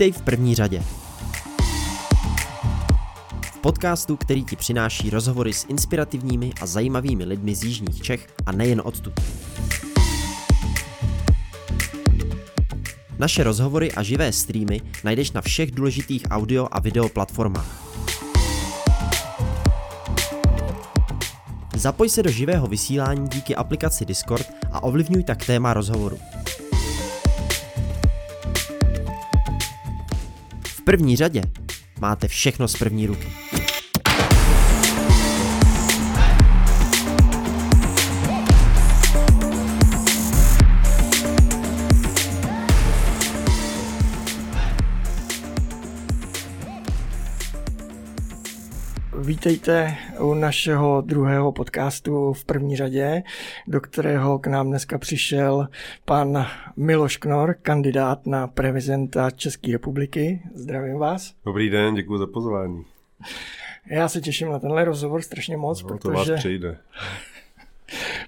Vítej v první řadě. V podcastu, který ti přináší rozhovory s inspirativními a zajímavými lidmi z Jižních Čech a nejen odtud. Naše rozhovory a živé streamy najdeš na všech důležitých audio a video platformách. Zapoj se do živého vysílání díky aplikaci Discord a ovlivňuj tak téma rozhovoru. V první řadě máte všechno z první ruky. Vítejte u našeho druhého podcastu v první řadě, do kterého k nám dneska přišel pan Miloš Knor, kandidát na prezidenta České republiky. Zdravím vás. Dobrý den, děkuji za pozvání. Já se těším na tenhle rozhovor strašně moc, No, protože... to vás přejde.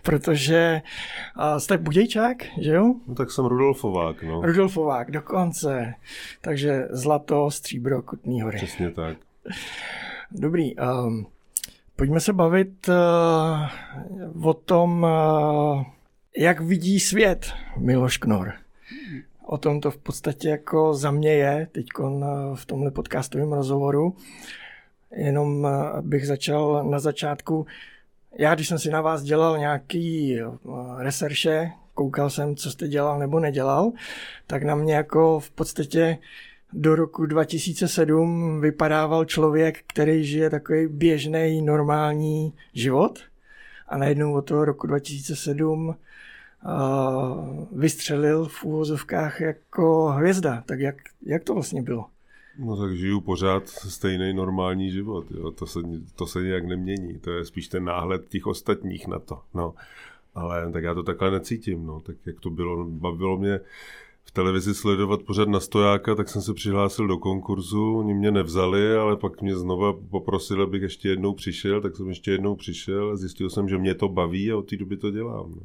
Protože jste Budějčák, že jo? No tak jsem Rudolfovák, no. Rudolfovák dokonce. Takže zlato, stříbro, Kutný hory. Přesně tak. Dobrý. Um, pojďme se bavit uh, o tom, uh, jak vidí svět Miloš Knor. O tom to v podstatě jako za mě je teď v tomhle podcastovém rozhovoru. Jenom bych začal na začátku. Já, když jsem si na vás dělal nějaký reserše, koukal jsem, co jste dělal nebo nedělal, tak na mě jako v podstatě do roku 2007 vypadával člověk, který žije takový běžný, normální život a najednou od toho roku 2007 uh, vystřelil v úvozovkách jako hvězda. Tak jak, jak to vlastně bylo? No tak žiju pořád stejný normální život, jo. To, se, to se nějak nemění, to je spíš ten náhled těch ostatních na to, no. Ale tak já to takhle necítím, no, tak jak to bylo, bavilo mě, v televizi sledovat pořád na stojáka, tak jsem se přihlásil do konkurzu, oni mě nevzali, ale pak mě znova poprosili, abych ještě jednou přišel, tak jsem ještě jednou přišel a zjistil jsem, že mě to baví a od té doby to dělám. No.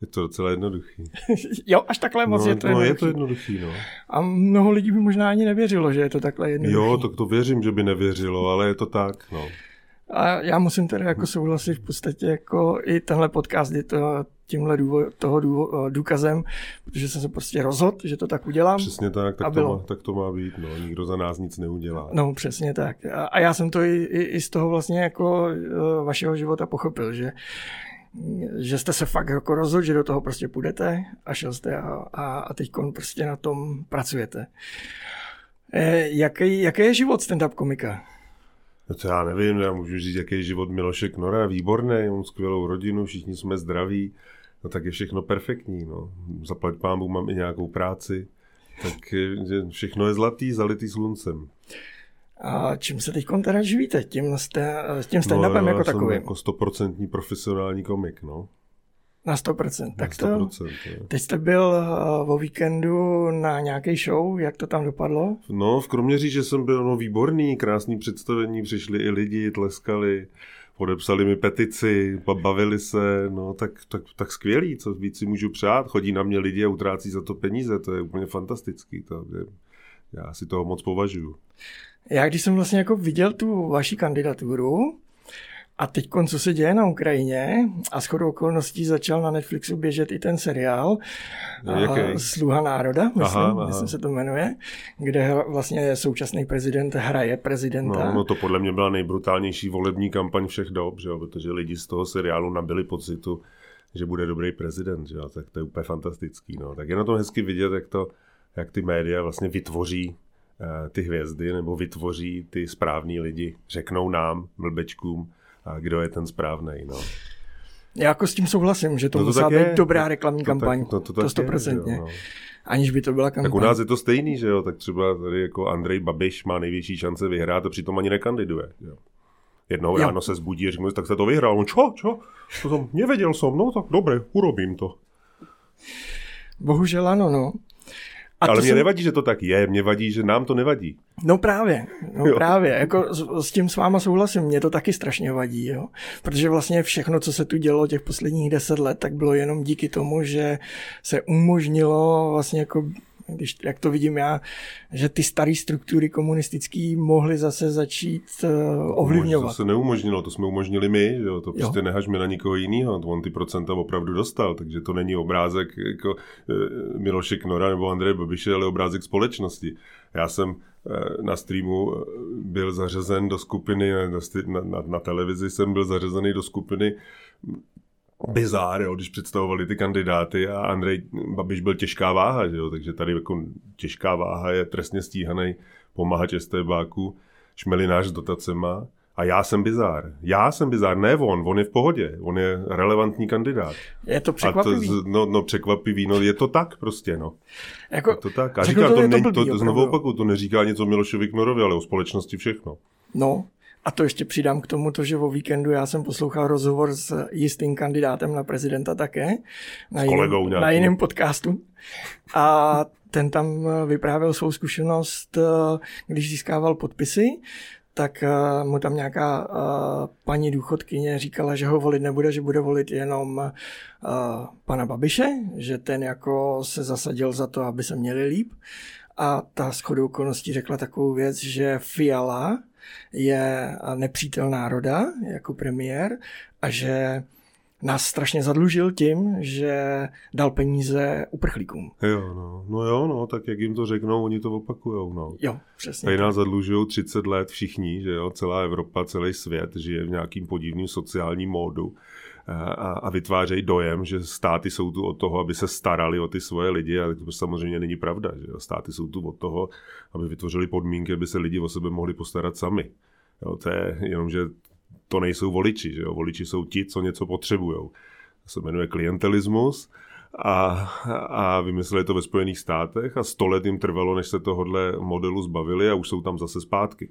Je to docela jednoduchý. jo, až takhle moc no, je to no, jednoduchý. je to jednoduchý, no. A mnoho lidí by možná ani nevěřilo, že je to takhle jednoduchý. Jo, tak to věřím, že by nevěřilo, ale je to tak, no. A já musím teda jako souhlasit v podstatě jako i tenhle podcast je to tímhle důvod, toho důvod, důkazem, protože jsem se prostě rozhodl, že to tak udělám. Přesně tak, tak, to má, tak to má být, no, nikdo za nás nic neudělá. No, přesně tak. A, a já jsem to i, i, i z toho vlastně jako uh, vašeho života pochopil, že že jste se fakt jako rozhodl, že do toho prostě půjdete a šel jste a, a, a teď prostě na tom pracujete. E, jaký, jaký je život stand-up komika? No to já nevím, já můžu říct, jaký je život Miloše Knora, výborný, mám skvělou rodinu, všichni jsme zdraví, no tak je všechno perfektní, no. Zaplať pámu mám i nějakou práci, tak všechno je zlatý, zalitý sluncem. A čím se teď teda živíte? Tím, jste, tím stand-upem no, jako takovým? jako stoprocentní profesionální komik, no. Na 100%. Tak Na 100%, to, teď jste byl o víkendu na nějaké show, jak to tam dopadlo? No, v Kroměří, že jsem byl no, výborný, krásný představení, přišli i lidi, tleskali, podepsali mi petici, bavili se, no tak, tak, tak skvělý, co víc si můžu přát, chodí na mě lidi a utrácí za to peníze, to je úplně fantastický, to je, já si toho moc považuju. Já když jsem vlastně jako viděl tu vaši kandidaturu, a teď, co se děje na Ukrajině, a shodou okolností začal na Netflixu běžet i ten seriál Jaký? Sluha národa, myslím, aha, aha. myslím se to jmenuje, kde vlastně současný prezident hraje prezidenta. No, no to podle mě byla nejbrutálnější volební kampaň všech dob, že jo? protože lidi z toho seriálu nabili pocitu, že bude dobrý prezident, že jo? tak to je úplně fantastický. No. Tak je na tom hezky vidět, jak, to, jak ty média vlastně vytvoří ty hvězdy nebo vytvoří ty správní lidi, řeknou nám, mlbečkům, kdo je ten správný. No. Já jako s tím souhlasím, že to, no to musela být je. dobrá reklamní to kampaň. Tak, to, to, to stoprocentně. No. Aniž by to byla kampaň. Tak u nás je to stejný, že jo? Tak třeba tady jako Andrej Babiš má největší šance vyhrát a přitom ani nekandiduje. Jo? Jednou jo. ráno se zbudí a řekne, tak se to vyhrál. On, čo, čo? To jsem nevěděl jsem, no tak dobré, urobím to. Bohužel ano, no. A Ale mě jsem... nevadí, že to tak je, mě vadí, že nám to nevadí. No právě, no jo. právě, jako s, s tím s váma souhlasím, mě to taky strašně vadí, jo. Protože vlastně všechno, co se tu dělo těch posledních deset let, tak bylo jenom díky tomu, že se umožnilo vlastně jako když, jak to vidím já, že ty staré struktury komunistické mohly zase začít uh, ovlivňovat. To se neumožnilo, to jsme umožnili my, jo? to prostě jo. nehažme na nikoho jiného, on ty procenta opravdu dostal, takže to není obrázek jako uh, Miloše Knora nebo Andreje Babiše, ale obrázek společnosti. Já jsem eh, na streamu byl zařazen do skupiny, na, na, na televizi jsem byl zařazený do skupiny bizár, jo, když představovali ty kandidáty a Andrej Babiš byl těžká váha, že jo, takže tady jako těžká váha je trestně stíhaný pomáhač STBáku, šmelinář s dotacema a já jsem bizár. Já jsem bizár, ne on, on je v pohodě, on je relevantní kandidát. Je to překvapivý. A to, no, no překvapivý, no je to tak prostě, no. Jako, je to tak. A říká, to, to, ne, to, to znovu opaku, to neříká něco Milošovi Knorovi, ale o společnosti všechno. No, a to ještě přidám k tomu, to, že o víkendu já jsem poslouchal rozhovor s jistým kandidátem na prezidenta také. Na, jiném, na jiném podcastu. A ten tam vyprávěl svou zkušenost, když získával podpisy, tak mu tam nějaká paní důchodkyně říkala, že ho volit nebude, že bude volit jenom pana Babiše, že ten jako se zasadil za to, aby se měli líp. A ta shodou okolností řekla takovou věc, že Fiala je nepřítel národa jako premiér a že nás strašně zadlužil tím, že dal peníze uprchlíkům. Jo, no. no jo, no, tak jak jim to řeknou, oni to opakujou, no. Jo, přesně. Tady nás zadlužují 30 let všichni, že jo, celá Evropa, celý svět žije v nějakým podivným sociálním módu a, a vytvářejí dojem, že státy jsou tu od toho, aby se starali o ty svoje lidi, ale to samozřejmě není pravda. Že Státy jsou tu od toho, aby vytvořili podmínky, aby se lidi o sebe mohli postarat sami. Jo, to je jenom, že to nejsou voliči. Že jo? Voliči jsou ti, co něco potřebují. To se jmenuje klientelismus a, a vymysleli to ve Spojených státech a sto let jim trvalo, než se tohohle modelu zbavili a už jsou tam zase zpátky.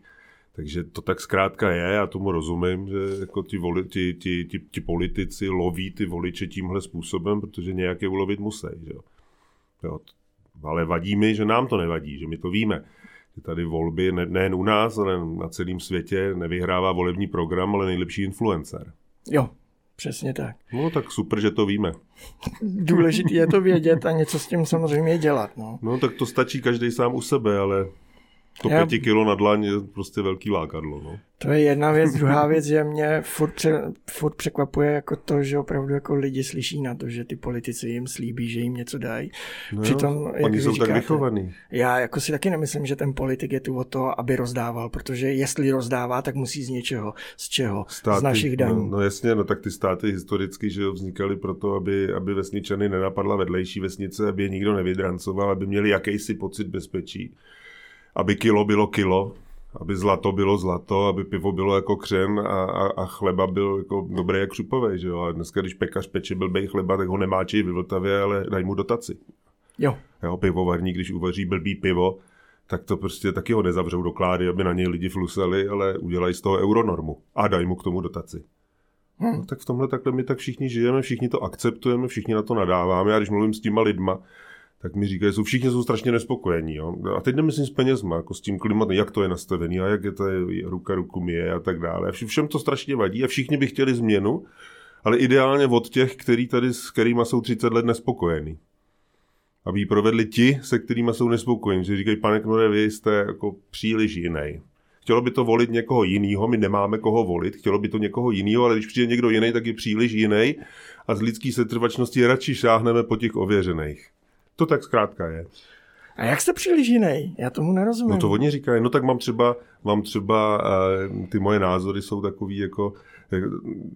Takže to tak zkrátka je, já tomu rozumím, že jako ti, voli, ti, ti, ti, ti politici loví ty voliče tímhle způsobem, protože nějak je ulovit musí. Že jo. Jo, ale vadí mi, že nám to nevadí, že my to víme. Že tady volby ne, nejen u nás, ale na celém světě nevyhrává volební program, ale nejlepší influencer. Jo, přesně tak. No tak super, že to víme. Důležité je to vědět a něco s tím samozřejmě dělat. No, no tak to stačí každý sám u sebe, ale to Já... pěti kilo na dlaň je prostě velký lákadlo. No. To je jedna věc. Druhá věc, že mě furt, pře, furt překvapuje jako to, že opravdu jako lidi slyší na to, že ty politici jim slíbí, že jim něco dají. No Přitom, jo, jak oni jsou říkáte, tak vychovaný. Já jako si taky nemyslím, že ten politik je tu o to, aby rozdával, protože jestli rozdává, tak musí z něčeho. Z čeho? Státy, z našich daní. No, no jasně, no tak ty státy historicky že vznikaly proto, aby, aby vesničany nenapadla vedlejší vesnice, aby je nikdo nevydrancoval, aby měli jakýsi pocit bezpečí aby kilo bylo kilo, aby zlato bylo zlato, aby pivo bylo jako křen a, a, a chleba byl jako dobrý jak křupový, že jo. A dneska, když pekař peče blbej chleba, tak ho nemáčí ve Vltavě, ale daj mu dotaci. Jo. jo. Pivovarník, když uvaří blbý pivo, tak to prostě taky ho nezavřou do klády, aby na něj lidi flusali, ale udělají z toho euronormu a daj mu k tomu dotaci. Hmm. No, tak v tomhle takhle my tak všichni žijeme, všichni to akceptujeme, všichni na to nadáváme. Já když mluvím s těma lidma, tak mi říkají, že všichni jsou strašně nespokojení. Jo? A teď nemyslím s penězma, jako s tím klimatem, jak to je nastavený a jak je to ruka ruku je a tak dále. Všem to strašně vadí a všichni by chtěli změnu, ale ideálně od těch, který tady, s kterými jsou 30 let nespokojení. Aby ji provedli ti, se kterými jsou nespokojení. Že říkají, pane Knore, vy jste jako příliš jiný. Chtělo by to volit někoho jiného, my nemáme koho volit, chtělo by to někoho jiného, ale když přijde někdo jiný, tak je příliš jiný a z lidské setrvačnosti radši šáhneme po těch ověřených. To tak zkrátka je. A jak jste příliš jiný? Já tomu nerozumím. No to hodně říkají. No tak mám třeba, mám třeba uh, ty moje názory jsou takový jako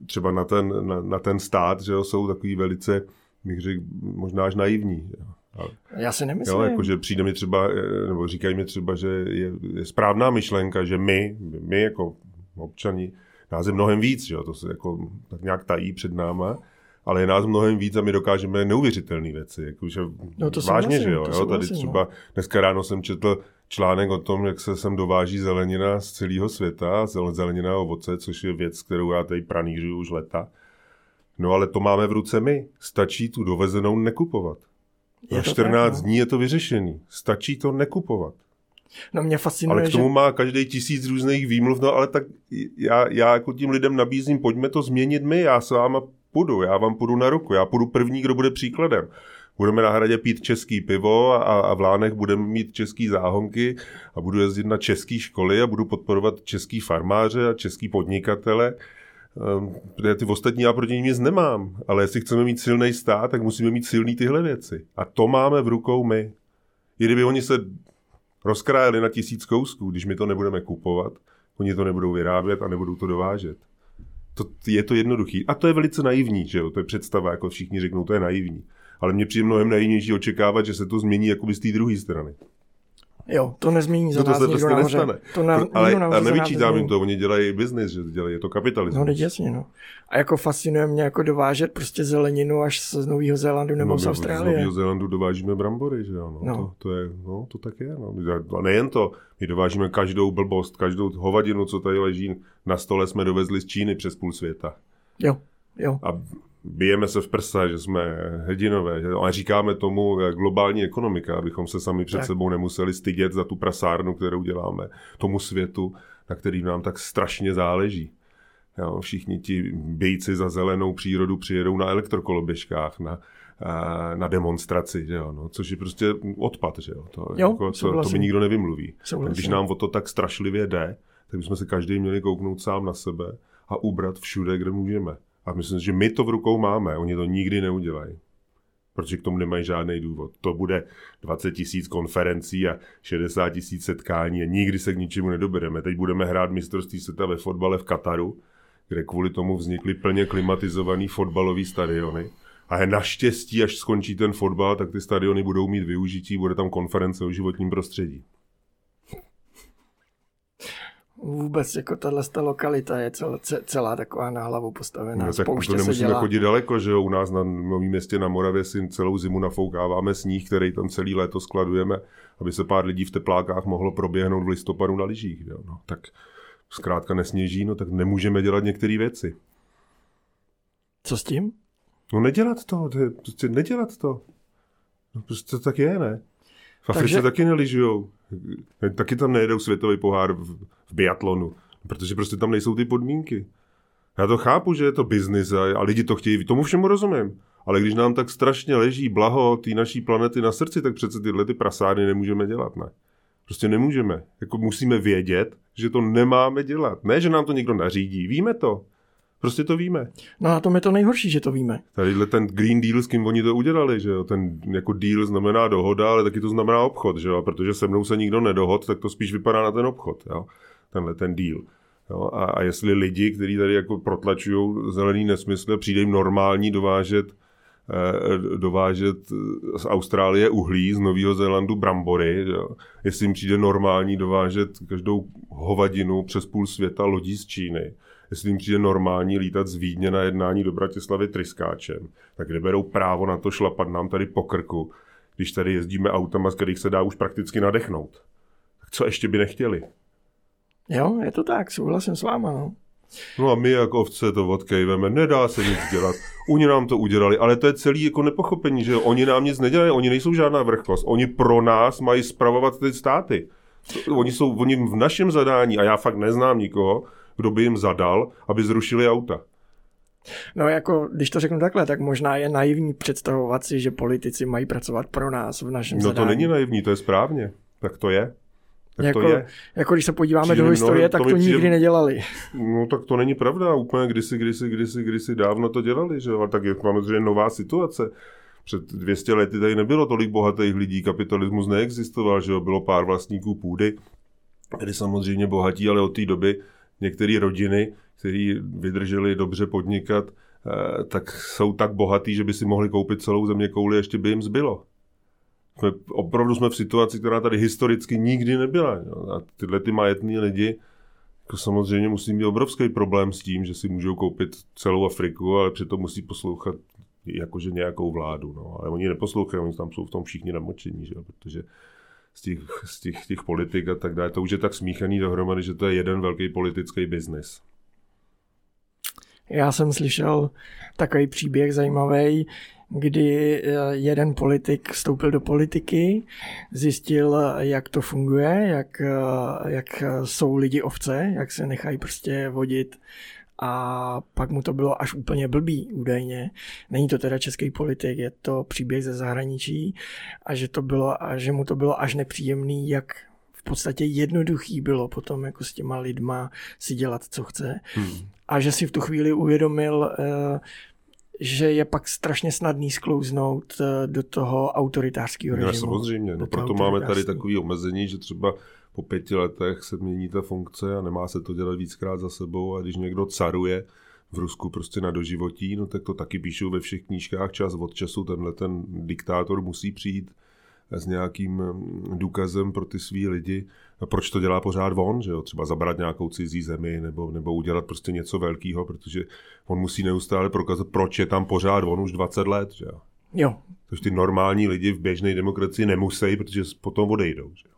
třeba na ten, na, na ten stát, že jo, jsou takový velice, bych řekl, možná až naivní. Jo. Já si nemyslím. Jo, jako, že přijde mi třeba, eh, nebo říkají mi třeba, že je, je správná myšlenka, že my, my jako občani, nás je mnohem víc, že jo, to se jako tak nějak tají před náma, ale je nás mnohem víc a my dokážeme neuvěřitelné věci. Jakože no to vážně, že jo, jo? Tady třeba no. dneska ráno jsem četl článek o tom, jak se sem dováží zelenina z celého světa, zelenina a ovoce, což je věc, kterou já tady pranířuju už leta. No ale to máme v ruce my. Stačí tu dovezenou nekupovat. Je Na 14 tak, no. dní je to vyřešený. Stačí to nekupovat. No mě fascinuje, Ale k tomu že... má každý tisíc různých výmluv, no ale tak já, já jako tím lidem nabízím, pojďme to změnit my, já s váma půjdu, já vám půjdu na ruku, já půjdu první, kdo bude příkladem. Budeme na hradě pít český pivo a, a v Lánech budeme mít český záhonky a budu jezdit na české školy a budu podporovat český farmáře a český podnikatele. Um, ty ostatní já proti ním nic nemám, ale jestli chceme mít silný stát, tak musíme mít silný tyhle věci. A to máme v rukou my. I kdyby oni se rozkrájeli na tisíc kousků, když my to nebudeme kupovat, oni to nebudou vyrábět a nebudou to dovážet. To, je to jednoduchý. A to je velice naivní, že jo? To je představa, jako všichni řeknou, to je naivní. Ale mně přijde mnohem naivnější očekávat, že se to změní jako z té druhé strany. Jo, to nezmění za to, nás to se nikdo prostě nestane. To na, ale a nevyčítám jim to, oni dělají biznis, že dělají, je to kapitalismus. No, teď jasně, no. A jako fascinuje mě jako dovážet prostě zeleninu až z Nového Zélandu nebo no, z Austrálie. Z Nového Zélandu dovážíme brambory, že jo, no. no. To, to, je, no, to tak je, no. A nejen to, my dovážíme každou blbost, každou hovadinu, co tady leží na stole, jsme dovezli z Číny přes půl světa. Jo, jo. A bijeme se v prsa, že jsme hrdinové, že, ale říkáme tomu globální ekonomika, abychom se sami před tak. sebou nemuseli stydět za tu prasárnu, kterou děláme, tomu světu, na který nám tak strašně záleží. Jo, všichni ti bejci za zelenou přírodu přijedou na elektrokoloběžkách, na, na demonstraci, že jo, no, což je prostě odpad, že jo, to, jo, jako, to, to mi nikdo nevymluví. Souhlasím. Když nám o to tak strašlivě jde, tak bychom se každý měli kouknout sám na sebe a ubrat všude, kde můžeme. A myslím, že my to v rukou máme, oni to nikdy neudělají. Protože k tomu nemají žádný důvod. To bude 20 tisíc konferencí a 60 tisíc setkání a nikdy se k ničemu nedobereme. Teď budeme hrát mistrovství světa ve fotbale v Kataru, kde kvůli tomu vznikly plně klimatizovaný fotbalový stadiony. A je naštěstí, až skončí ten fotbal, tak ty stadiony budou mít využití, bude tam konference o životním prostředí vůbec jako tahle lokalita je celá, celá taková na hlavu postavená. No, tak to nemusíme chodit daleko, že jo? U nás na Novém městě na Moravě si celou zimu nafoukáváme sníh, který tam celý léto skladujeme, aby se pár lidí v teplákách mohlo proběhnout v listopadu na lyžích. Jo? No, tak zkrátka nesněží, no tak nemůžeme dělat některé věci. Co s tím? No nedělat to, to je, prostě nedělat to. No prostě to tak je, ne? V Africe Takže... taky neližujou. Taky tam nejedou světový pohár v, v biatlonu, protože prostě tam nejsou ty podmínky. Já to chápu, že je to biznis a, a lidi to chtějí, tomu všemu rozumím. Ale když nám tak strašně leží blaho té naší planety na srdci, tak přece tyhle ty prasády nemůžeme dělat, ne? Prostě nemůžeme. Jako musíme vědět, že to nemáme dělat. Ne, že nám to někdo nařídí. Víme to. Prostě to víme. No a to je to nejhorší, že to víme. Tadyhle ten Green Deal, s kým oni to udělali, že jo? Ten jako deal znamená dohoda, ale taky to znamená obchod, že jo? Protože se mnou se nikdo nedohod, tak to spíš vypadá na ten obchod, jo? Tenhle ten deal. Jo? A, a, jestli lidi, kteří tady jako protlačují zelený nesmysl, přijde jim normální dovážet eh, dovážet z Austrálie uhlí, z Nového Zélandu brambory, jo? jestli jim přijde normální dovážet každou hovadinu přes půl světa lodí z Číny, jestli jim přijde normální lítat z Vídně na jednání do Bratislavy tryskáčem, tak kde berou právo na to šlapat nám tady po krku, když tady jezdíme autama, z kterých se dá už prakticky nadechnout. Tak co ještě by nechtěli? Jo, je to tak, souhlasím s váma, no. No a my jako ovce to odkejveme, nedá se nic dělat. Oni nám to udělali, ale to je celý jako nepochopení, že oni nám nic nedělají, oni nejsou žádná vrchnost. Oni pro nás mají spravovat ty státy. Oni jsou oni v našem zadání a já fakt neznám nikoho, kdo by jim zadal, aby zrušili auta. No jako, když to řeknu takhle, tak možná je naivní představovat si, že politici mají pracovat pro nás v našem No zadání. to není naivní, to je správně. Tak to je. Tak jako, to je. jako když se podíváme přijde do historie, tak to, to nikdy přijde, nedělali. No tak to není pravda, úplně kdysi, kdysi, kdysi, kdysi dávno to dělali, že jo, tak je samozřejmě nová situace. Před 200 lety tady nebylo tolik bohatých lidí, kapitalismus neexistoval, že jo, bylo pár vlastníků půdy, tedy samozřejmě bohatí, ale od té doby některé rodiny, které vydrželi dobře podnikat, eh, tak jsou tak bohatý, že by si mohli koupit celou země kouli, ještě by jim zbylo. Jsme, opravdu jsme v situaci, která tady historicky nikdy nebyla. A tyhle ty majetní lidi jako samozřejmě musí mít obrovský problém s tím, že si můžou koupit celou Afriku, ale přitom musí poslouchat jakože nějakou vládu. No. Ale oni neposlouchají, oni tam jsou v tom všichni namočení, že? protože z těch, z těch, těch politik a tak dále. To už je tak smíchaný dohromady, že to je jeden velký politický biznis. Já jsem slyšel takový příběh zajímavý, kdy eh, jeden politik vstoupil do politiky, zjistil, jak to funguje, jak, eh, jak jsou lidi ovce, jak se nechají prostě vodit a pak mu to bylo až úplně blbý údajně. Není to teda český politik, je to příběh ze zahraničí a že, to bylo, a že mu to bylo až nepříjemný, jak v podstatě jednoduchý bylo potom jako s těma lidma si dělat, co chce. Hmm. A že si v tu chvíli uvědomil, eh, že je pak strašně snadný sklouznout eh, do toho autoritářského no, režimu. No, samozřejmě, no, proto máme tady takové omezení, že třeba po pěti letech se mění ta funkce a nemá se to dělat víckrát za sebou a když někdo caruje v Rusku prostě na doživotí, no tak to taky píšou ve všech knížkách čas od času, tenhle ten diktátor musí přijít s nějakým mm, důkazem pro ty svý lidi, proč to dělá pořád on, že jo? třeba zabrat nějakou cizí zemi nebo, nebo udělat prostě něco velkého, protože on musí neustále prokazat, proč je tam pořád on už 20 let. Že jo? jo. Což ty normální lidi v běžné demokracii nemusí, protože potom odejdou. Že jo?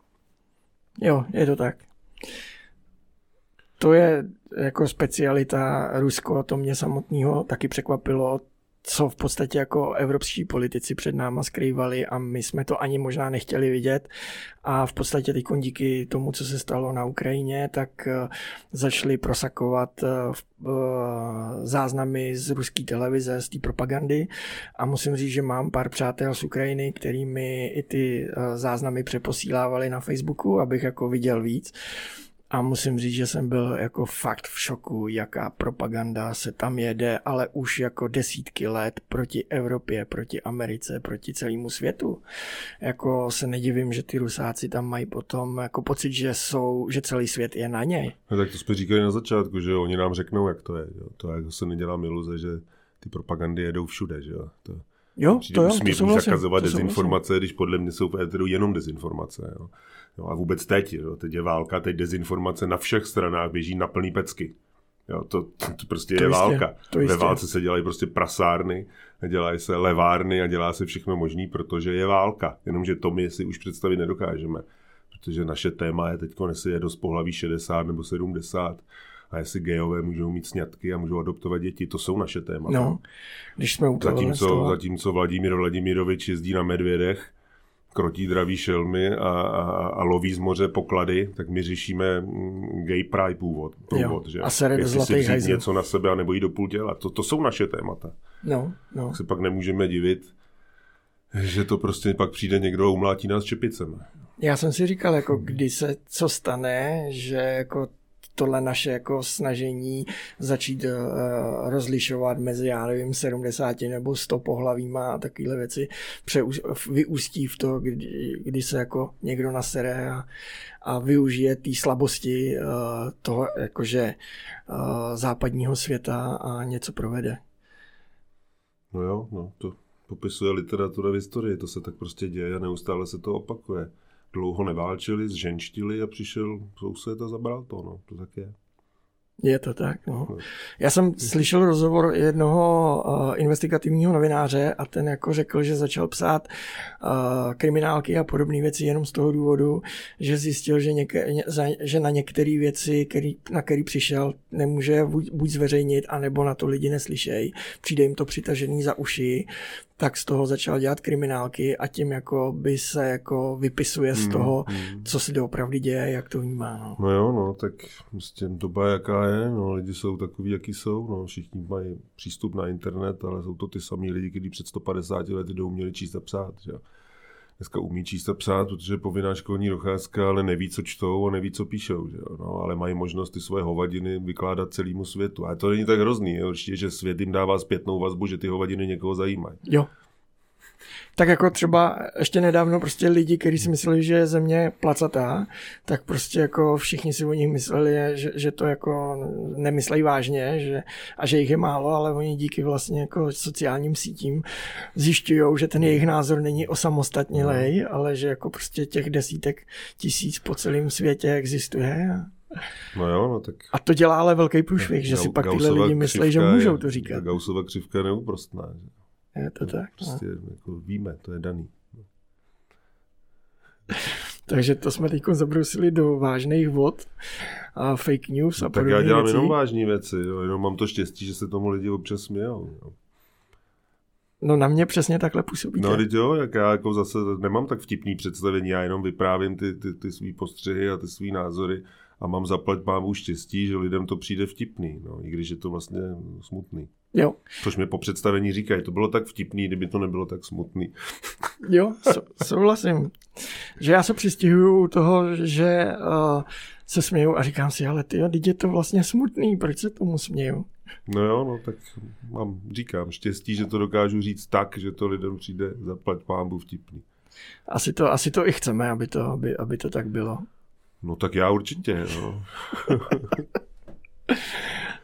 jo, je to tak. To je jako specialita Rusko, to mě samotného taky překvapilo co v podstatě jako evropští politici před náma skrývali a my jsme to ani možná nechtěli vidět a v podstatě teď díky tomu, co se stalo na Ukrajině, tak eh, začali prosakovat eh, eh, záznamy z ruské televize, z té propagandy a musím říct, že mám pár přátel z Ukrajiny, kterými i ty záznamy přeposílávali na Facebooku, abych jako viděl víc. A musím říct, že jsem byl jako fakt v šoku, jaká propaganda se tam jede, ale už jako desítky let proti Evropě, proti Americe, proti celému světu. Jako se nedivím, že ty Rusáci tam mají potom jako pocit, že jsou, že celý svět je na něj. No, tak to jsme říkali na začátku, že oni nám řeknou, jak to je. Jo. To jako se nedělá iluze, že ty propagandy jedou všude, že jo. To, jo, to jo, to souhlasím. zakazovat to dezinformace, když podle mě jsou v éteru jenom dezinformace. Jo. Jo, a vůbec teď, jo, teď je válka, teď dezinformace na všech stranách běží na plný pecky. Jo, to, to prostě to je jistě, válka. To Ve válce se dělají prostě prasárny, dělají se levárny a dělá se všechno možný, protože je válka. Jenomže to my si už představit nedokážeme. Protože naše téma je teď, jestli je dost pohlaví 60 nebo 70 a jestli gejové můžou mít sňatky a můžou adoptovat děti, to jsou naše témata. No, když jsme u toho zatímco, zatímco Vladimír Vladimirovič jezdí na medvědech krotí draví šelmy a, a, a loví z moře poklady, tak my řešíme mm, gay pride původ. původ že? A sere Jestli si vzít něco na sebe a nebo jít do půl těla. To, to jsou naše témata. No, no. Tak se pak nemůžeme divit, že to prostě pak přijde někdo a umlátí nás čepicem. Já jsem si říkal, jako kdy se co stane, že jako tohle naše jako snažení začít uh, rozlišovat mezi, já nevím, 70 nebo 100 pohlavíma a takovéhle věci přeus, vyústí v to, kdy, kdy se jako někdo nasere a, a využije té slabosti uh, toho jakože uh, západního světa a něco provede. No jo, no, to popisuje literatura v historii, to se tak prostě děje a neustále se to opakuje dlouho neválčili, zženštili a přišel soused a zabral to, no, to tak je. Je to tak, no. Já jsem slyšel rozhovor jednoho uh, investigativního novináře a ten jako řekl, že začal psát uh, kriminálky a podobné věci jenom z toho důvodu, že zjistil, že, něke, ně, za, že na některé věci, který, na který přišel, nemůže buď, buď zveřejnit, anebo na to lidi neslyšejí. Přijde jim to přitažený za uši, tak z toho začal dělat kriminálky a tím jako by se jako vypisuje z hmm, toho, hmm. co se doopravdy děje, jak to vnímá. No. no jo, no, tak prostě doba jaká je, no, lidi jsou takový, jaký jsou, no, všichni mají přístup na internet, ale jsou to ty samý lidi, kteří před 150 lety uměli číst a psát, že? dneska umí číst a psát, protože je povinná školní docházka, ale neví, co čtou a neví, co píšou. Že? No, ale mají možnost ty svoje hovadiny vykládat celému světu. A to není tak hrozný. Je určitě, že svět jim dává zpětnou vazbu, že ty hovadiny někoho zajímají. Jo, tak jako třeba ještě nedávno prostě lidi, kteří si mysleli, že je země placatá, tak prostě jako všichni si o nich mysleli, že, že to jako nemyslejí vážně že, a že jich je málo, ale oni díky vlastně jako sociálním sítím zjišťují, že ten jejich názor není osamostatnilej, no. ale že jako prostě těch desítek tisíc po celém světě existuje. No jo, no tak... A to dělá ale velký průšvih, že si pak tyhle lidi myslí, že můžou to říkat. Gaussova křivka je neúprostná. Je to tak. No. Prostě no. jako víme, to je daný. Takže to jsme teď zabrousili do vážných vod a fake news a no, Tak já dělám věcí. jenom vážné věci, jo. jenom mám to štěstí, že se tomu lidi občas smějou. Jo. No na mě přesně takhle působí. No teď jo, jak já jako zase nemám tak vtipný představení, já jenom vyprávím ty, ty, ty svý postřehy a ty svý názory a mám zaplať pámu štěstí, že lidem to přijde vtipný, no, i když je to vlastně smutný. Jo. Což mi po představení říkají, to bylo tak vtipný, kdyby to nebylo tak smutný. Jo, souhlasím. Že já se přistihuju toho, že uh, se směju a říkám si, ale ty, teď je to vlastně smutný, proč se tomu směju? No jo, no tak mám, říkám, štěstí, že to dokážu říct tak, že to lidem přijde zaplať pámbu vtipný. Asi to, asi to i chceme, aby to, aby, aby to tak bylo. No tak já určitě, no.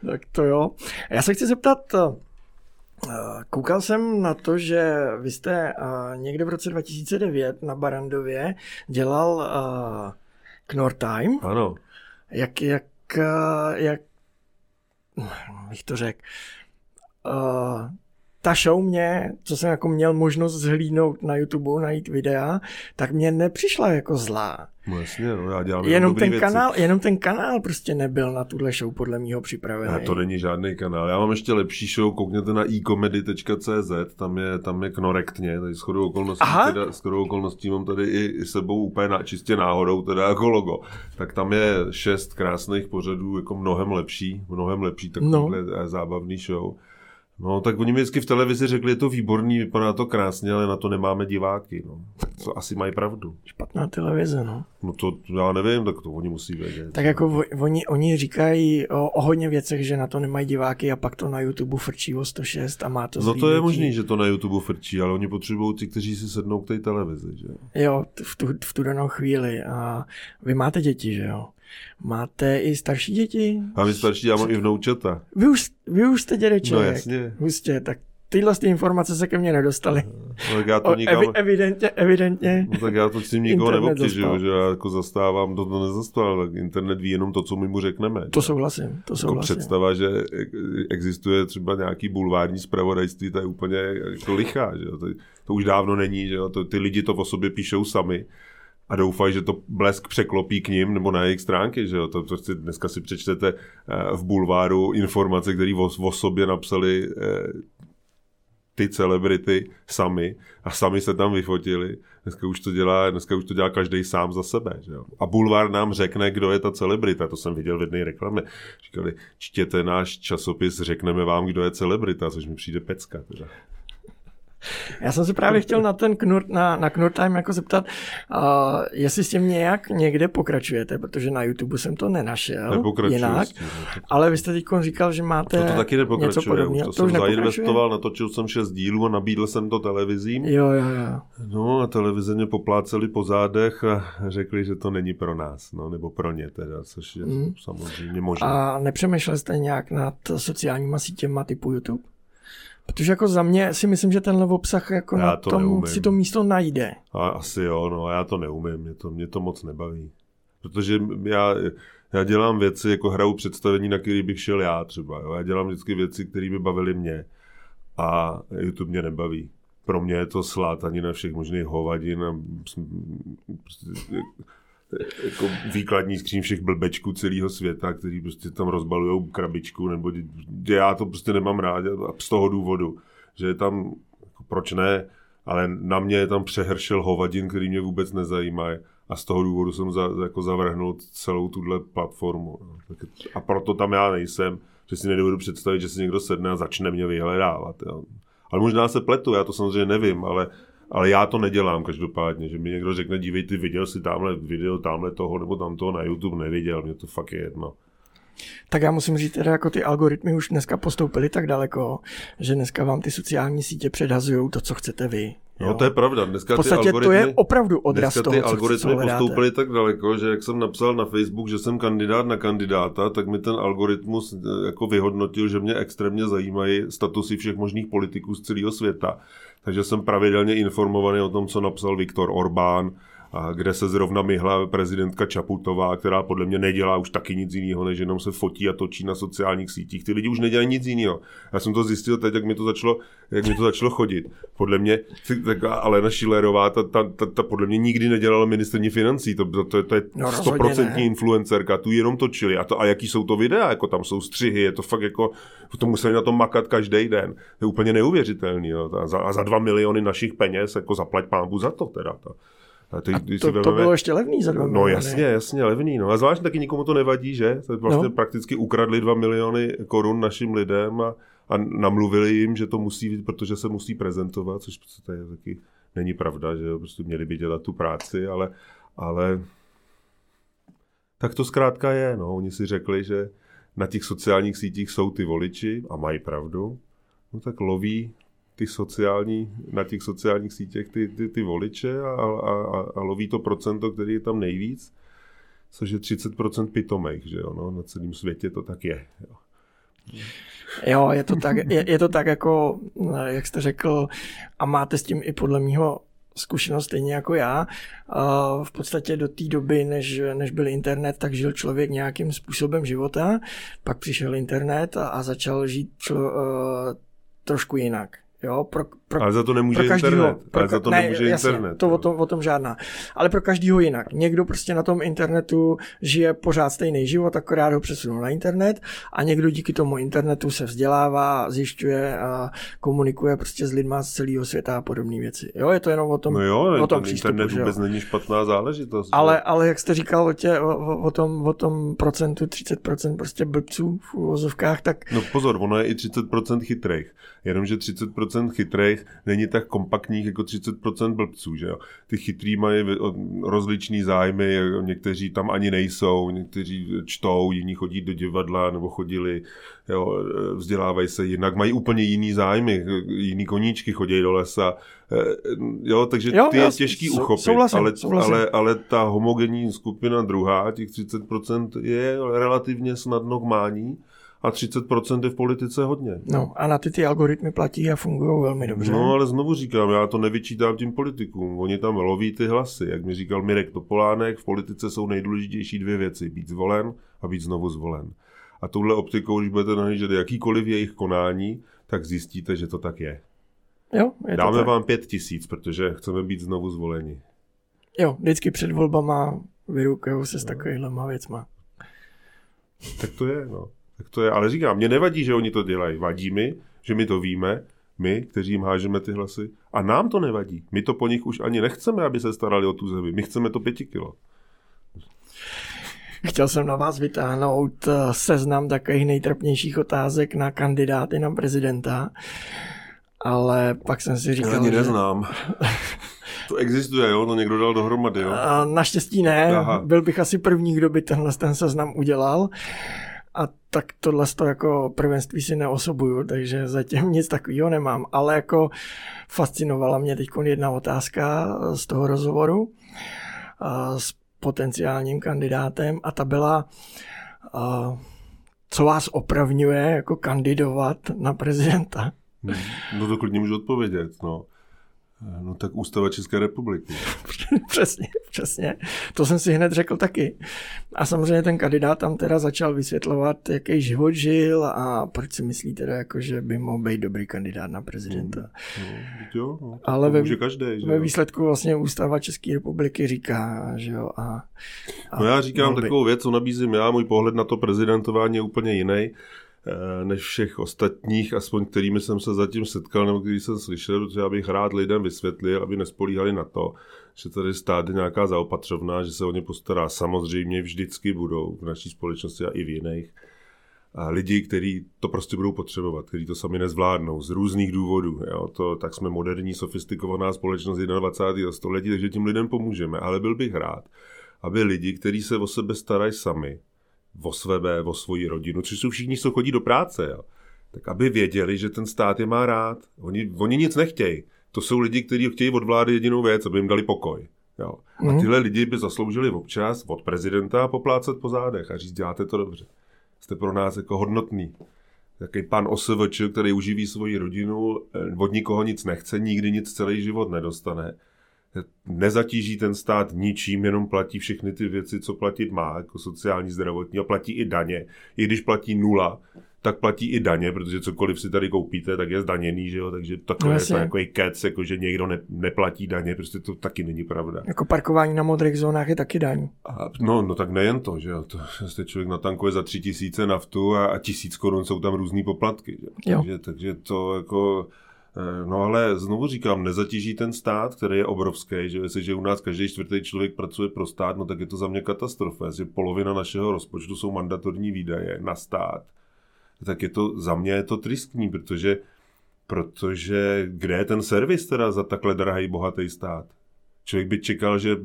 tak to jo. Já se chci zeptat, eh, Koukal jsem na to, že vy jste eh, někde v roce 2009 na Barandově dělal uh, Knorr Time. Ano. Jak, jak, jak bych to řekl, ta show mě, co jsem jako měl možnost zhlídnout na YouTube, najít videa, tak mě nepřišla jako zlá. No jasně, no, já dělám jenom ten věci. kanál, Jenom ten kanál prostě nebyl na tuhle show podle mého připravený. Ne, to není žádný kanál. Já mám ještě lepší show, koukněte na ecomedy.cz, tam je, tam je knorektně, tady shodou okolností, teda, shodou okolností mám tady i, i sebou úplně na, čistě náhodou, teda jako logo. Tak tam je šest krásných pořadů, jako mnohem lepší, mnohem lepší takovýhle no. zábavný show. No, tak oni mi vždycky v televizi řekli, je to výborný, vypadá to krásně, ale na to nemáme diváky. No. Co asi mají pravdu. Špatná televize, no. No to já nevím, tak to oni musí vědět. Tak jako oni, oni říkají o, o hodně věcech, že na to nemají diváky a pak to na YouTube frčí o 106 a má to No to je možný, že to na YouTube frčí, ale oni potřebují ty, kteří si sednou k té televizi, že jo? v tu, v tu danou chvíli. A vy máte děti, že jo? Máte i starší děti? A my starší, já mám i vnoučata. Vy už, vy už jste dědeček. No jasně. Hustě, tak tyhle ty informace se ke mně nedostaly. No, tak já to nikam... Evi, evidentně, evidentně. No, tak já to s tím nikoho neobtěžuju, že já jako zastávám, to, to nezastával, tak internet ví jenom to, co my mu řekneme. To souhlasím, to jako souhlasím. Představa, že existuje třeba nějaký bulvární zpravodajství, to je úplně jako lichá, že to, to už dávno není, že to, ty lidi to o sobě píšou sami a doufají, že to blesk překlopí k ním nebo na jejich stránky, že jo? To, si, dneska si přečtete eh, v bulváru informace, které o, o sobě napsali eh, ty celebrity sami a sami se tam vyfotili. Dneska už to dělá, dneska už to dělá každý sám za sebe. Že jo? A bulvár nám řekne, kdo je ta celebrita. To jsem viděl v jedné reklamě. Říkali, čtěte náš časopis, řekneme vám, kdo je celebrita, což mi přijde pecka. Teda. Já jsem se právě chtěl na ten knur, na, na Knur Time jako zeptat, uh, jestli s tím nějak někde pokračujete, protože na YouTube jsem to nenašel jinak, tím, ale vy jste teď říkal, že máte to, to taky něco podobného. To, to jsem zainvestoval, natočil jsem šest dílů a nabídl jsem to televizím. Jo, jo, jo. No a televize mě popláceli po zádech a řekli, že to není pro nás, no, nebo pro ně teda, což je mm. samozřejmě možné. A nepřemýšlel jste nějak nad sociálníma sítěma typu YouTube? Protože jako za mě si myslím, že tenhle obsah jako já na to tom neumím. si to místo najde. A, asi jo, no já to neumím, mě to, mě to moc nebaví. Protože já, já dělám věci, jako hraju představení, na který bych šel já třeba. Jo? Já dělám vždycky věci, které by bavily mě. A YouTube mě nebaví. Pro mě je to na všech možných hovadin a prostě jako výkladní skříň všech blbečků celého světa, který prostě tam rozbalují krabičku, nebo já to prostě nemám rád a z toho důvodu, že je tam, jako proč ne, ale na mě je tam přehršel hovadin, který mě vůbec nezajímají a z toho důvodu jsem za, jako zavrhnul celou tuhle platformu. No. A proto tam já nejsem, že si nedovedu představit, že si někdo sedne a začne mě vyhledávat. Jo. Ale možná se pletu, já to samozřejmě nevím, ale ale já to nedělám každopádně, že mi někdo řekne, dívej, ty viděl si tamhle video, tamhle toho nebo tam toho na YouTube neviděl, mě to fakt je jedno. Tak já musím říct, teda jako ty algoritmy už dneska postoupily tak daleko, že dneska vám ty sociální sítě předhazují to, co chcete vy. Jo? No to je pravda. Dneska v podstatě ty algoritmy, to je opravdu odraz dneska toho, ty algoritmy postoupily tak daleko, že jak jsem napsal na Facebook, že jsem kandidát na kandidáta, tak mi ten algoritmus eh, jako vyhodnotil, že mě extrémně zajímají statusy všech možných politiků z celého světa takže jsem pravidelně informovaný o tom, co napsal Viktor Orbán, kde se zrovna myhla prezidentka Čaputová, která podle mě nedělá už taky nic jiného, než jenom se fotí a točí na sociálních sítích. Ty lidi už nedělají nic jiného. Já jsem to zjistil teď, jak mi to začalo, jak mi to začalo chodit. Podle mě, tak Alena Šilerová, ta, ta, ta, ta, podle mě nikdy nedělala ministrní financí, to, to, to, to je no, stoprocentní no, influencerka, tu jenom točili. A, to, a jaký jsou to videa, jako tam jsou střihy, je to fakt jako, to museli na tom makat každý den. To je úplně neuvěřitelný. Jo. A, za, a za dva miliony našich peněz, jako zaplať pámbu za to teda. To. A, teď, a to, to vememe, bylo ještě levný za dva No jasně, jasně, levný. No. A zvlášť taky nikomu to nevadí, že? To vlastně no. prakticky ukradli dva miliony korun našim lidem a, a namluvili jim, že to musí, protože se musí prezentovat, což to je taky není pravda, že jo, prostě měli by dělat tu práci, ale, ale tak to zkrátka je, no. Oni si řekli, že na těch sociálních sítích jsou ty voliči a mají pravdu, no tak loví ty sociální, na těch sociálních sítích ty, ty, ty voliče a, a, a, a loví to procento, který je tam nejvíc, což je 30% pitomých, že jo, no, na celém světě to tak je. Jo. Jo, je to tak, je, je to tak jako, jak jste řekl, a máte s tím i podle mého zkušenost stejně jako já. V podstatě do té doby, než, než byl internet, tak žil člověk nějakým způsobem života, pak přišel internet a, a začal žít člo, trošku jinak. Jo, pro, pro, ale za to nemůže pro každýho, internet. Pro, ale za to ne, nemůže jasně, internet. To o, tom, o tom žádná. Ale pro každýho jinak. Někdo prostě na tom internetu žije pořád stejný život, akorát ho přesunul na internet a někdo díky tomu internetu se vzdělává, zjišťuje a komunikuje prostě s lidma z celého světa a podobné věci. Jo, je to jenom o tom, no jo, o tom přístupu. Internet vůbec není špatná záležitost. Ale, ale jak jste říkal o, tě, o, o, tom, o tom procentu, 30% prostě blbců v úvozovkách, tak... No pozor, ono je i 30% chytrých. Jenomže 30% chytrých není tak kompaktních jako 30% blbců, že jo. Ty chytrý mají rozličný zájmy, někteří tam ani nejsou, někteří čtou, jiní chodí do divadla nebo chodili, jo, vzdělávají se jinak, mají úplně jiný zájmy, jiný koníčky chodí do lesa, eh, jo, takže jo, ty je těžký sou, uchopit, souhlasím, ale, souhlasím. Ale, ale ta homogenní skupina druhá, těch 30% je relativně snadno k mání, a 30% je v politice hodně. No a na ty ty algoritmy platí a fungují velmi dobře. No ale znovu říkám, já to nevyčítám tím politikům. Oni tam loví ty hlasy. Jak mi říkal Mirek Topolánek, v politice jsou nejdůležitější dvě věci. Být zvolen a být znovu zvolen. A touhle optikou, když budete nahlížet jakýkoliv jejich konání, tak zjistíte, že to tak je. Jo, je Dáme tak. vám pět tisíc, protože chceme být znovu zvoleni. Jo, vždycky před volbama vyrukují se s takovýhle věcma. Tak to je, no. Tak to je, ale říkám, mě nevadí, že oni to dělají. Vadí mi, že my to víme, my, kteří jim hážeme ty hlasy. A nám to nevadí. My to po nich už ani nechceme, aby se starali o tu zemi. My chceme to pěti kilo. Chtěl jsem na vás vytáhnout eh, seznam takových nejtrpnějších otázek na kandidáty na prezidenta, ale pak jsem si říkal, Já ani že... neznám. To existuje, jo? To někdo dal dohromady, jo? A naštěstí ne. Aha. Byl bych asi první, kdo by tenhle ten seznam udělal. A tak tohle to jako prvenství si neosobuju, takže zatím nic takového nemám. Ale jako fascinovala mě teď jedna otázka z toho rozhovoru s potenciálním kandidátem a ta byla, co vás opravňuje jako kandidovat na prezidenta? No to klidně můžu odpovědět, no. No tak ústava České republiky. přesně, přesně. To jsem si hned řekl taky. A samozřejmě ten kandidát tam teda začal vysvětlovat, jaký život žil a proč si myslí teda, jako, že by mohl být dobrý kandidát na prezidenta. No, jo, no, Ale ve, každý, že ve výsledku vlastně ústava České republiky říká, že jo. A, a no já říkám takovou věc, co nabízím já, můj pohled na to prezidentování je úplně jiný. Eh, než všech ostatních, aspoň kterými jsem se zatím setkal nebo který jsem slyšel, protože já bych rád lidem vysvětlil, aby nespolíhali na to, že tady stát je nějaká zaopatřovná, že se o ně postará. Samozřejmě vždycky budou v naší společnosti a i v jiných. A lidi, kteří to prostě budou potřebovat, kteří to sami nezvládnou z různých důvodů. Jo? To, tak jsme moderní, sofistikovaná společnost 21. století, takže tím lidem pomůžeme. Ale byl bych rád, aby lidi, kteří se o sebe starají sami, o sebe, o svoji rodinu, což jsou všichni, co chodí do práce, jo. tak aby věděli, že ten stát je má rád. Oni, oni nic nechtějí. To jsou lidi, kteří chtějí od vlády jedinou věc, aby jim dali pokoj. Jo. A mhm. tyhle lidi by zasloužili občas od prezidenta poplácat po zádech a říct, děláte to dobře. Jste pro nás jako hodnotný. Takový pan OSVČ, který uživí svoji rodinu, eh, od nikoho nic nechce, nikdy nic celý život nedostane nezatíží ten stát ničím, jenom platí všechny ty věci, co platit má, jako sociální, zdravotní a platí i daně. I když platí nula, tak platí i daně, protože cokoliv si tady koupíte, tak je zdaněný, že jo, takže takové no, jako kec, jako že někdo ne, neplatí daně, prostě to taky není pravda. Jako parkování na modrých zónách je taky daň. A, no, no tak nejen to, že jo, to jste člověk natankuje za tři tisíce naftu a, a tisíc korun jsou tam různý poplatky, že? Jo. Takže, takže to jako Eh, no ale znovu říkám, nezatíží ten stát, který je obrovský, že jestliže u nás každý čtvrtý člověk pracuje pro stát, no tak je to za mě katastrofa. Jestli polovina našeho rozpočtu jsou mandatorní výdaje na stát, tak je to za mě je to tristní, protože, protože kde je ten servis teda za takhle drahý bohatý stát? Člověk by čekal, že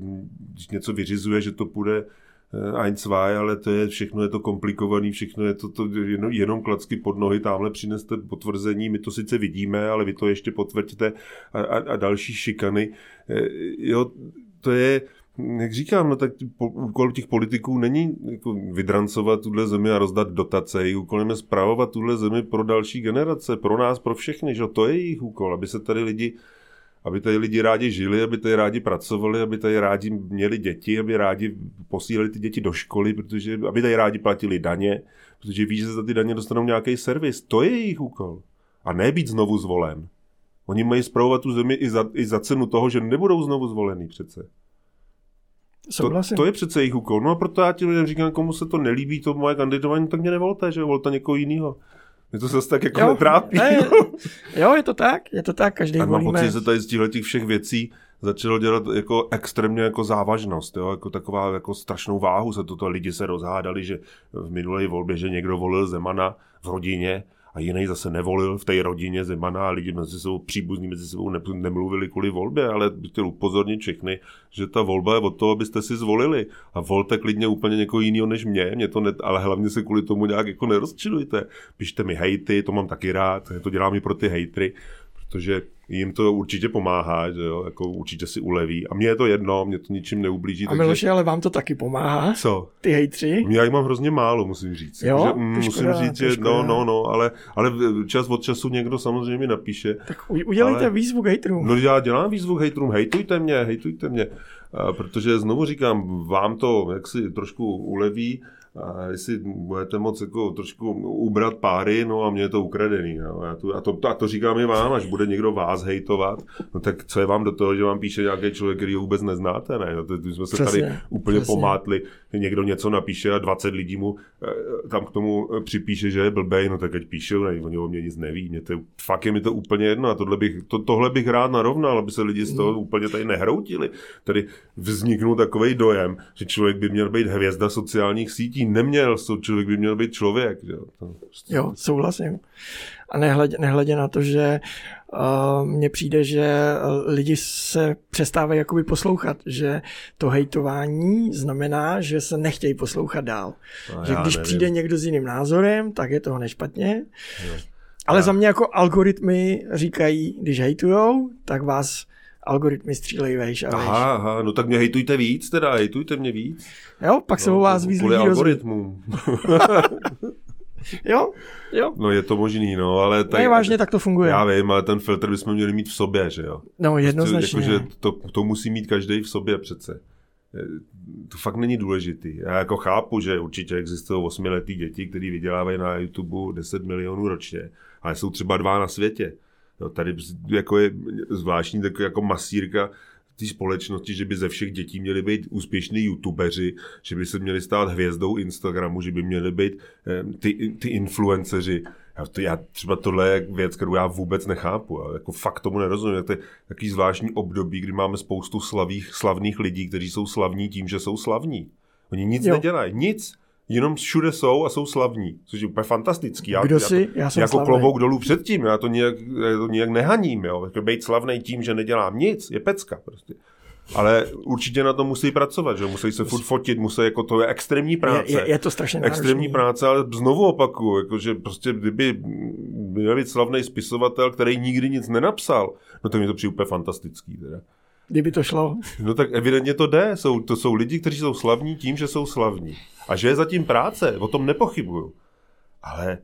když něco vyřizuje, že to půjde Eh, ein, zwei, ale to je všechno je to komplikovaný, všechno je to, to jenom, jenom klacky pod nohy, tamhle přineste potvrzení, my to sice vidíme, ale vy to ještě potvrďte a, a, a další šikany. Eh, jo, to je, jak říkám, no tak úkol těch politiků není jako vydrancovat tuhle zemi a rozdat dotace. Jejich úkolem je zpravovat tuhle zemi pro další generace, pro nás, pro všechny. Že? To je jejich úkol, aby se tady lidi aby tady lidi rádi žili, aby tady rádi pracovali, aby tady rádi měli děti, aby rádi posílali ty děti do školy, protože, aby tady rádi platili daně, protože ví, že za ty daně dostanou nějaký servis. To je jejich úkol. A ne být znovu zvolen. Oni mají zpravovat tu zemi i za, i za cenu toho, že nebudou znovu zvolený přece. To, to, je přece jejich úkol. No a proto já ti lidem říkám, komu se to nelíbí, to moje kandidování, tak mě nevolte, že volte někoho jiného. Mě to zase tak jako jo, netrápí. Ne, jo, je to tak, je to tak, každý A mám pocit, že se tady z těch všech věcí začalo dělat jako extrémně jako závažnost, jo? jako taková jako strašnou váhu se toto lidi se rozhádali, že v minulé volbě, že někdo volil Zemana v rodině a jiný zase nevolil v té rodině Zemana a lidi mezi sebou příbuzní mezi sebou ne, nemluvili kvůli volbě, ale chtěl upozornit všechny, že ta volba je od toho, abyste si zvolili a volte klidně úplně někoho jiného než mě, mě to ne, ale hlavně se kvůli tomu nějak jako nerozčilujte. Pište mi hejty, to mám taky rád, to dělám i pro ty hejtry, protože jim to určitě pomáhá, že jo, jako určitě si uleví. A mně je to jedno, mě to ničím neublíží. A Miloši, ale vám to taky pomáhá? Co? Ty hejtři? Já jich mám hrozně málo, musím říct. Jo? Takže, mm, musím říct, že no, no, no, ale, ale čas od času někdo samozřejmě napíše. Tak udělejte ale, výzvu k hejtrům. No já dělám výzvu k hejtrům, hejtujte mě, hejtujte mě. A protože znovu říkám, vám to jaksi trošku uleví, a jestli budete moc jako trošku ubrat páry, no a mě je to ukradený. No. Já to, a, to, a to říkám i vám, až bude někdo vás hejtovat, no tak co je vám do toho, že vám píše nějaký člověk, který ho vůbec neznáte, ne? No, to, to jsme se přesně, tady úplně přesně. pomátli, někdo něco napíše a 20 lidí mu eh, tam k tomu připíše, že je blbej, no tak ať píše, ne, oni o mě nic neví. Mě to, fakt je mi to úplně jedno a tohle bych, to, tohle bych rád narovnal, aby se lidi z toho mm. úplně tady nehroutili. Tady vzniknul takový dojem, že člověk by měl být hvězda sociálních sítí, neměl, člověk by měl být člověk. Jo, to, prostě... jo souhlasím. A nehledě, nehledě na to, že uh, mně přijde, že lidi se přestávají jakoby poslouchat, že to hejtování znamená, že se nechtějí poslouchat dál. No, že když nevím. přijde někdo s jiným názorem, tak je toho nešpatně. Jo. Ale já. za mě jako algoritmy říkají, když hejtujou, tak vás algoritmy střílejí vejš a vejš. Aha, aha, no tak mě hejtujte víc teda, hejtujte mě víc. Jo, pak no, se o vás víc lidí algoritmům. jo, jo. No je to možný, no, ale... Tak, Nejvážně tak to funguje. Já vím, ale ten filtr bychom měli mít v sobě, že jo? No jednoznačně. Jako, že to, to musí mít každý v sobě přece. To fakt není důležitý. Já jako chápu, že určitě existují osmiletý děti, kteří vydělávají na YouTube 10 milionů ročně, ale jsou třeba dva na světě. Jo, tady jako je zvláštní tak jako masírka té společnosti, že by ze všech dětí měli být úspěšní youtubeři, že by se měli stát hvězdou Instagramu, že by měli být eh, ty, ty influenceři. Já, to, já třeba tohle je věc, kterou já vůbec nechápu. Já jako fakt tomu nerozumím. To je takový zvláštní období, kdy máme spoustu slavých, slavných lidí, kteří jsou slavní tím, že jsou slavní. Oni nic jo. nedělají, nic jenom všude jsou a jsou slavní, což je úplně fantastický. Já, Kdo jsi? Já jsem Jako slavný. klobouk dolů předtím, já to nějak, já to nějak nehaním, jo. Jako být slavný tím, že nedělám nic, je pecka prostě. Ale určitě na to musí pracovat, že musí se furt fotit, musí, jako to je extrémní práce. Je, je, je to strašně náročný. Extrémní práce, ale znovu opakuju, jako, že prostě kdyby měl být slavný spisovatel, který nikdy nic nenapsal, no to mi to přijde úplně fantastický. Teda. Kdyby to šlo. No tak evidentně to jde. Jsou, to jsou lidi, kteří jsou slavní tím, že jsou slavní. A že je zatím práce, o tom nepochybuju. Ale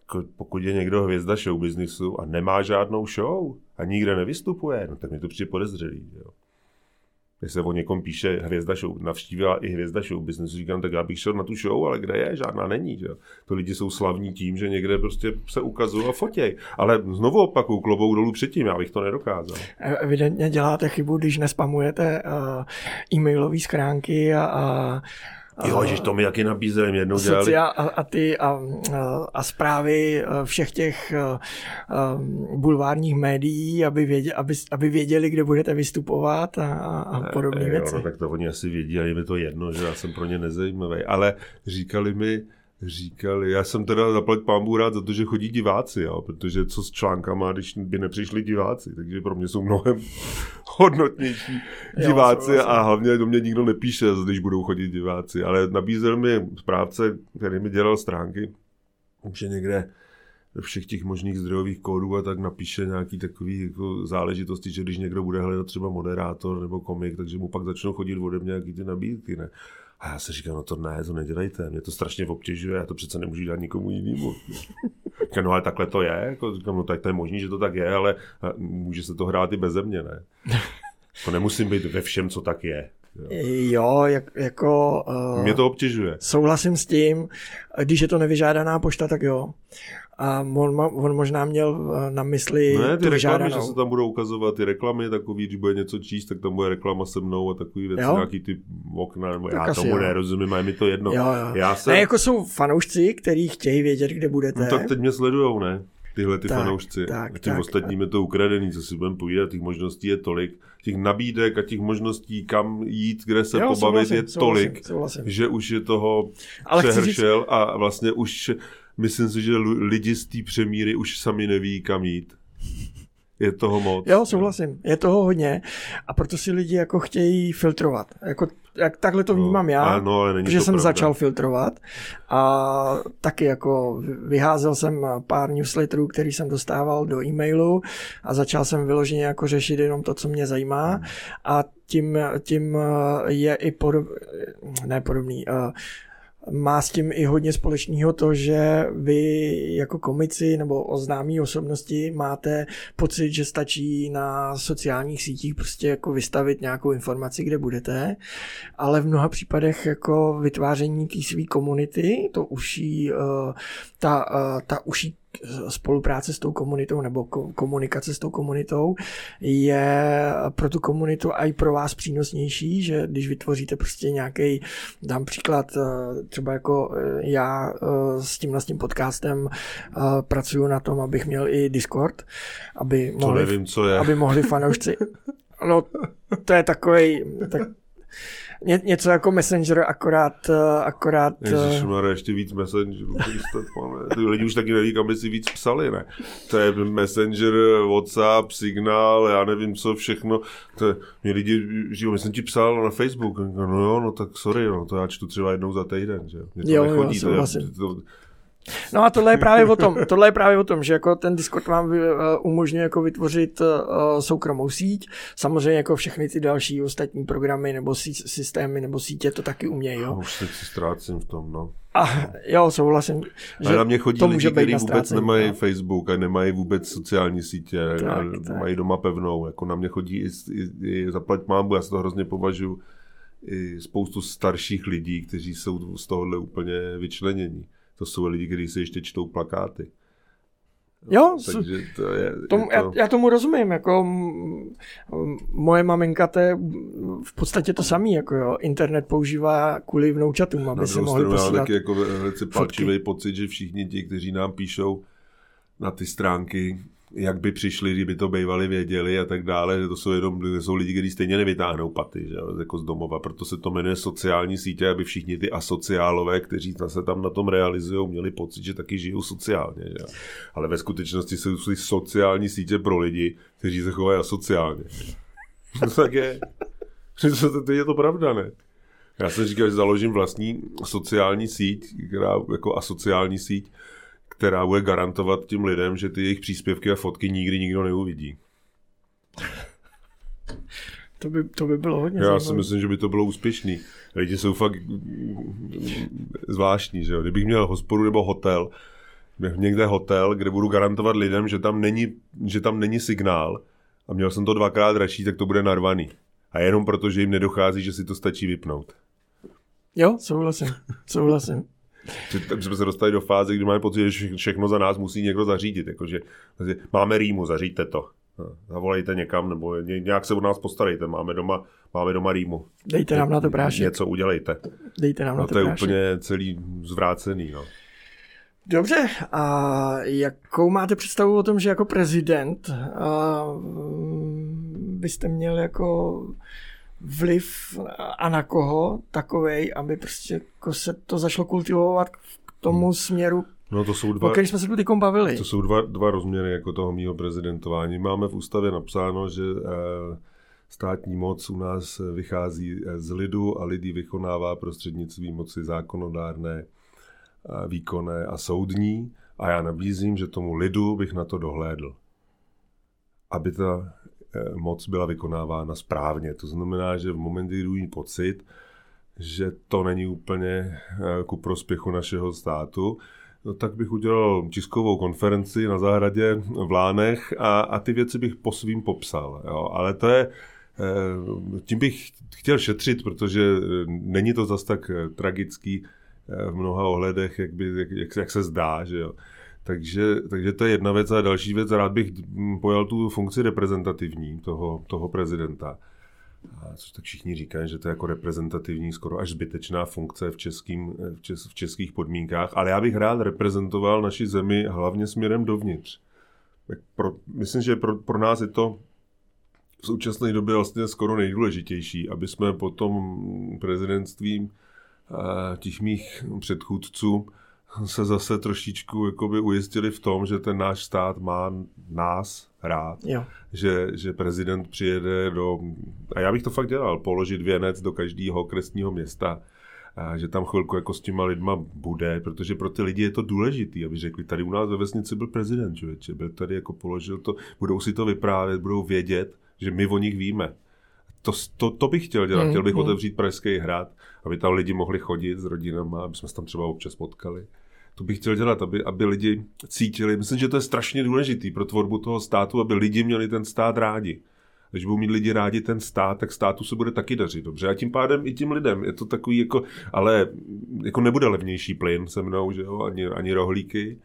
jako pokud je někdo hvězda show businessu a nemá žádnou show a nikde nevystupuje, no tak mi to přijde podezřelý. Jo. Když se o někom píše hvězda show, navštívila i hvězda show business, říkám, tak já bych šel na tu show, ale kde je? Žádná není. Že? To lidi jsou slavní tím, že někde prostě se ukazují a fotěj. Ale znovu opakuju, klobou dolů předtím, já bych to nedokázal. Evidentně děláte chybu, když nespamujete uh, e-mailové schránky a, a Jo, že to mi taky nabízeli, jednou dělali. Socia a, a ty a, a, zprávy všech těch a, a, bulvárních médií, aby věděli, aby, aby věděli, kde budete vystupovat a, a podobné věci. No, tak to oni asi vědí a je mi to jedno, že já jsem pro ně nezajímavý. Ale říkali mi, říkali, já jsem teda zaplať pámbu rád za to, že chodí diváci, jo, protože co s článkama, když by nepřišli diváci, takže pro mě jsou mnohem hodnotnější diváci jo, a hlavně do mě nikdo nepíše, když budou chodit diváci, ale nabízel mi správce, který mi dělal stránky, že někde ve všech těch možných zdrojových kódů a tak napíše nějaký takový jako záležitosti, že když někdo bude hledat třeba moderátor nebo komik, takže mu pak začnou chodit ode mě nějaký ty nabídky, ne? A já si říkám, no to ne, to nedělejte, mě to strašně obtěžuje, já to přece nemůžu dát nikomu jinému. Říkám, no ale takhle to je, jako, říkám, no tak to je možný, že to tak je, ale může se to hrát i bez mě, ne? To nemusím být ve všem, co tak je. Jo, jo jak, jako... Uh, Mě to obtěžuje. Souhlasím s tím, když je to nevyžádaná pošta, tak jo a on, on možná měl eh, na mysli Ne, ty reklamy, že se tam budou ukazovat ty reklamy, takový, když bude něco číst, tak tam bude reklama se mnou a takový věci, jo? nějaký ty okna, nebo já tomu jo. nerozumím, a mi to jedno. Jo, jo. Já jsem... Ne, jako jsou fanoušci, kteří chtějí vědět, kde budete. No tak teď mě sledujou, ne? Tyhle ty tak, fanoušci. Tak, tím tak, ostatním je to ukradený, co si budeme povídat, těch možností je tolik, těch nabídek a těch možností, kam jít, kde se jo, pobavit, souhlasím, je tolik, souhlasím, souhlasím. že už je toho Ale přehršel říct... a vlastně už myslím si, že lidi z té přemíry už sami neví, kam jít. Je toho moc. Jo, souhlasím. Je toho hodně a proto si lidi jako chtějí filtrovat. Jako, jak takhle to no, vnímám no, já, ale není že jsem pravda. začal filtrovat a taky jako vyházel jsem pár newsletterů, který jsem dostával do e-mailu a začal jsem vyloženě jako řešit jenom to, co mě zajímá hmm. a tím, tím je i podob, ne podobný, uh, má s tím i hodně společného to, že vy jako komici nebo oznámí osobnosti máte pocit, že stačí na sociálních sítích prostě jako vystavit nějakou informaci, kde budete, ale v mnoha případech jako vytváření té své komunity, to uší, eh, ta, eh, ta uší spolupráce s tou komunitou nebo komunikace s tou komunitou je pro tu komunitu a i pro vás přínosnější, že když vytvoříte prostě nějaký, dám příklad, eh, třeba jako eh, já eh, s tím tím podcastem pracuju na tom, abych měl i Discord, aby mohli, nevím, co je. aby mohli fanoušci No, to je takový, tak, Ně, něco jako Messenger, akorát... Eh, akorát eh, Ježišmarja, ještě víc Messengerů. Ty lidi už taky neví, kam by si víc psali, ne? To je Messenger, Whatsapp, Signál, já nevím co všechno. To je, mě lidi, že jo, jsem ti psal na Facebook. No jo, no tak sorry, no, to já čtu třeba jednou za týden, že Mě to jo, nechodí, jo, to, to, No a tohle je právě o tom, tohle je právě o tom, že jako ten Discord vám eh, umožňuje jako vytvořit uh, soukromou síť. Samozřejmě jako všechny ty další ostatní programy nebo systémy nebo sítě to taky umějí. Jo? Už si ztrácím v tom, no. A jo, souhlasím. Že na mě chodí lidi, kteří vůbec nemají no. Facebook a nemají vůbec sociální sítě tak, a tak. mají doma pevnou. Jako na mě chodí i, i, i zaplať mámu, já se to hrozně považuji i spoustu starších lidí, kteří jsou z tohohle úplně vyčlenění to jsou lidi, kteří si ještě čtou plakáty. Jo, Takže to je, tomu, je to... Já, já tomu rozumím, jako moje maminka to je v podstatě to samý, jako jo, internet používá kvůli vnoučatům, aby si mohli posílat taky jako velice palčivý pocit, že všichni ti, kteří nám píšou na ty stránky, jak by přišli, kdyby to bývali věděli a tak dále, že to jsou jenom to jsou lidi, kteří stejně nevytáhnou paty že, jako z domova, proto se to jmenuje sociální sítě, aby všichni ty asociálové, kteří se tam na tom realizují, měli pocit, že taky žijou sociálně. Že? Ale ve skutečnosti jsou sociální sítě pro lidi, kteří se chovají asociálně. To tak je. To je to pravda, ne? Já jsem říkal, že založím vlastní sociální síť, která jako asociální síť, která bude garantovat tím lidem, že ty jejich příspěvky a fotky nikdy nikdo neuvidí. To by, to by bylo hodně Já zajímavé. si myslím, že by to bylo úspěšný. Lidi jsou fakt zvláštní, že jo. Kdybych měl hospodu nebo hotel, někde hotel, kde budu garantovat lidem, že tam není, že tam není signál a měl jsem to dvakrát dražší, tak to bude narvaný. A jenom proto, že jim nedochází, že si to stačí vypnout. Jo, souhlasím, souhlasím. Takže jsme se dostali do fáze, kdy máme pocit, že všechno za nás musí někdo zařídit. Jakože máme rýmu, zaříďte to. Zavolejte někam, nebo nějak se o nás postarejte, máme doma, máme doma rýmu. Dejte nám na to prášek. Něco udělejte. Dejte nám no, na to to je prášek. úplně celý zvrácený. No. Dobře, a jakou máte představu o tom, že jako prezident a, mm, byste měl jako vliv a na koho takovej, aby prostě jako se to zašlo kultivovat k tomu směru, No to jsou o dva, kterém jsme se tu teď bavili. to jsou dva, dva rozměry jako toho mýho prezidentování. Máme v ústavě napsáno, že eh, státní moc u nás vychází eh, z lidu a lidi vykonává prostřednictvím moci zákonodárné, eh, výkonné a soudní. A já nabízím, že tomu lidu bych na to dohlédl. Aby ta moc byla vykonávána správně. To znamená, že v momentě, kdy mít pocit, že to není úplně eh, ku prospěchu našeho státu, no tak bych udělal tiskovou konferenci na zahradě v Lánech a, a ty věci bych po svým popsal. Jo. Ale to je, eh, tím bych chtěl šetřit, protože eh, není to zas tak eh, tragický eh, v mnoha ohledech, jak, by, jak, jak, jak se zdá, že jo. Takže, takže to je jedna věc a další věc, rád bych hm, pojal tu funkci reprezentativní toho, toho prezidenta. A což tak všichni říkají, že to je jako reprezentativní, skoro až zbytečná funkce v, českým, v, čes, v českých podmínkách, ale já bych rád reprezentoval naši zemi hlavně směrem dovnitř. Tak pro, myslím, že pro, pro nás je to v současné době vlastně skoro nejdůležitější, aby jsme po tom prezidentství eh, těch mých předchůdců se zase trošičku jakoby ujistili v tom, že ten náš stát má nás rád. Jo. Že, že prezident přijede do... A já bych to fakt dělal, položit věnec do každého okresního města, a že tam chvilku jako s těma lidma bude, protože pro ty lidi je to důležitý, aby řekli, tady u nás ve vesnici byl prezident, člověče, byl tady jako položil to, budou si to vyprávět, budou vědět, že my o nich víme. To, to, to bych chtěl dělat, Mm, chtěl bych mm. otevřít Pražský hrad, aby tam lidi mohli chodit s rodinama, aby jsme se tam třeba občas potkali. To bych chtěl dělat, aby, aby lidi cítili. Myslím, že to je strašně důležitý pro tvorbu toho státu, aby lidi měli ten stát rádi. Když budou mít lidi rádi ten stát, tak státu se bude taky dařit dobře. A tím pádem i tím lidem. Je to takový jako, ale jako nebude levnější plyn se mnou, že jo, ani, ani rohlíky,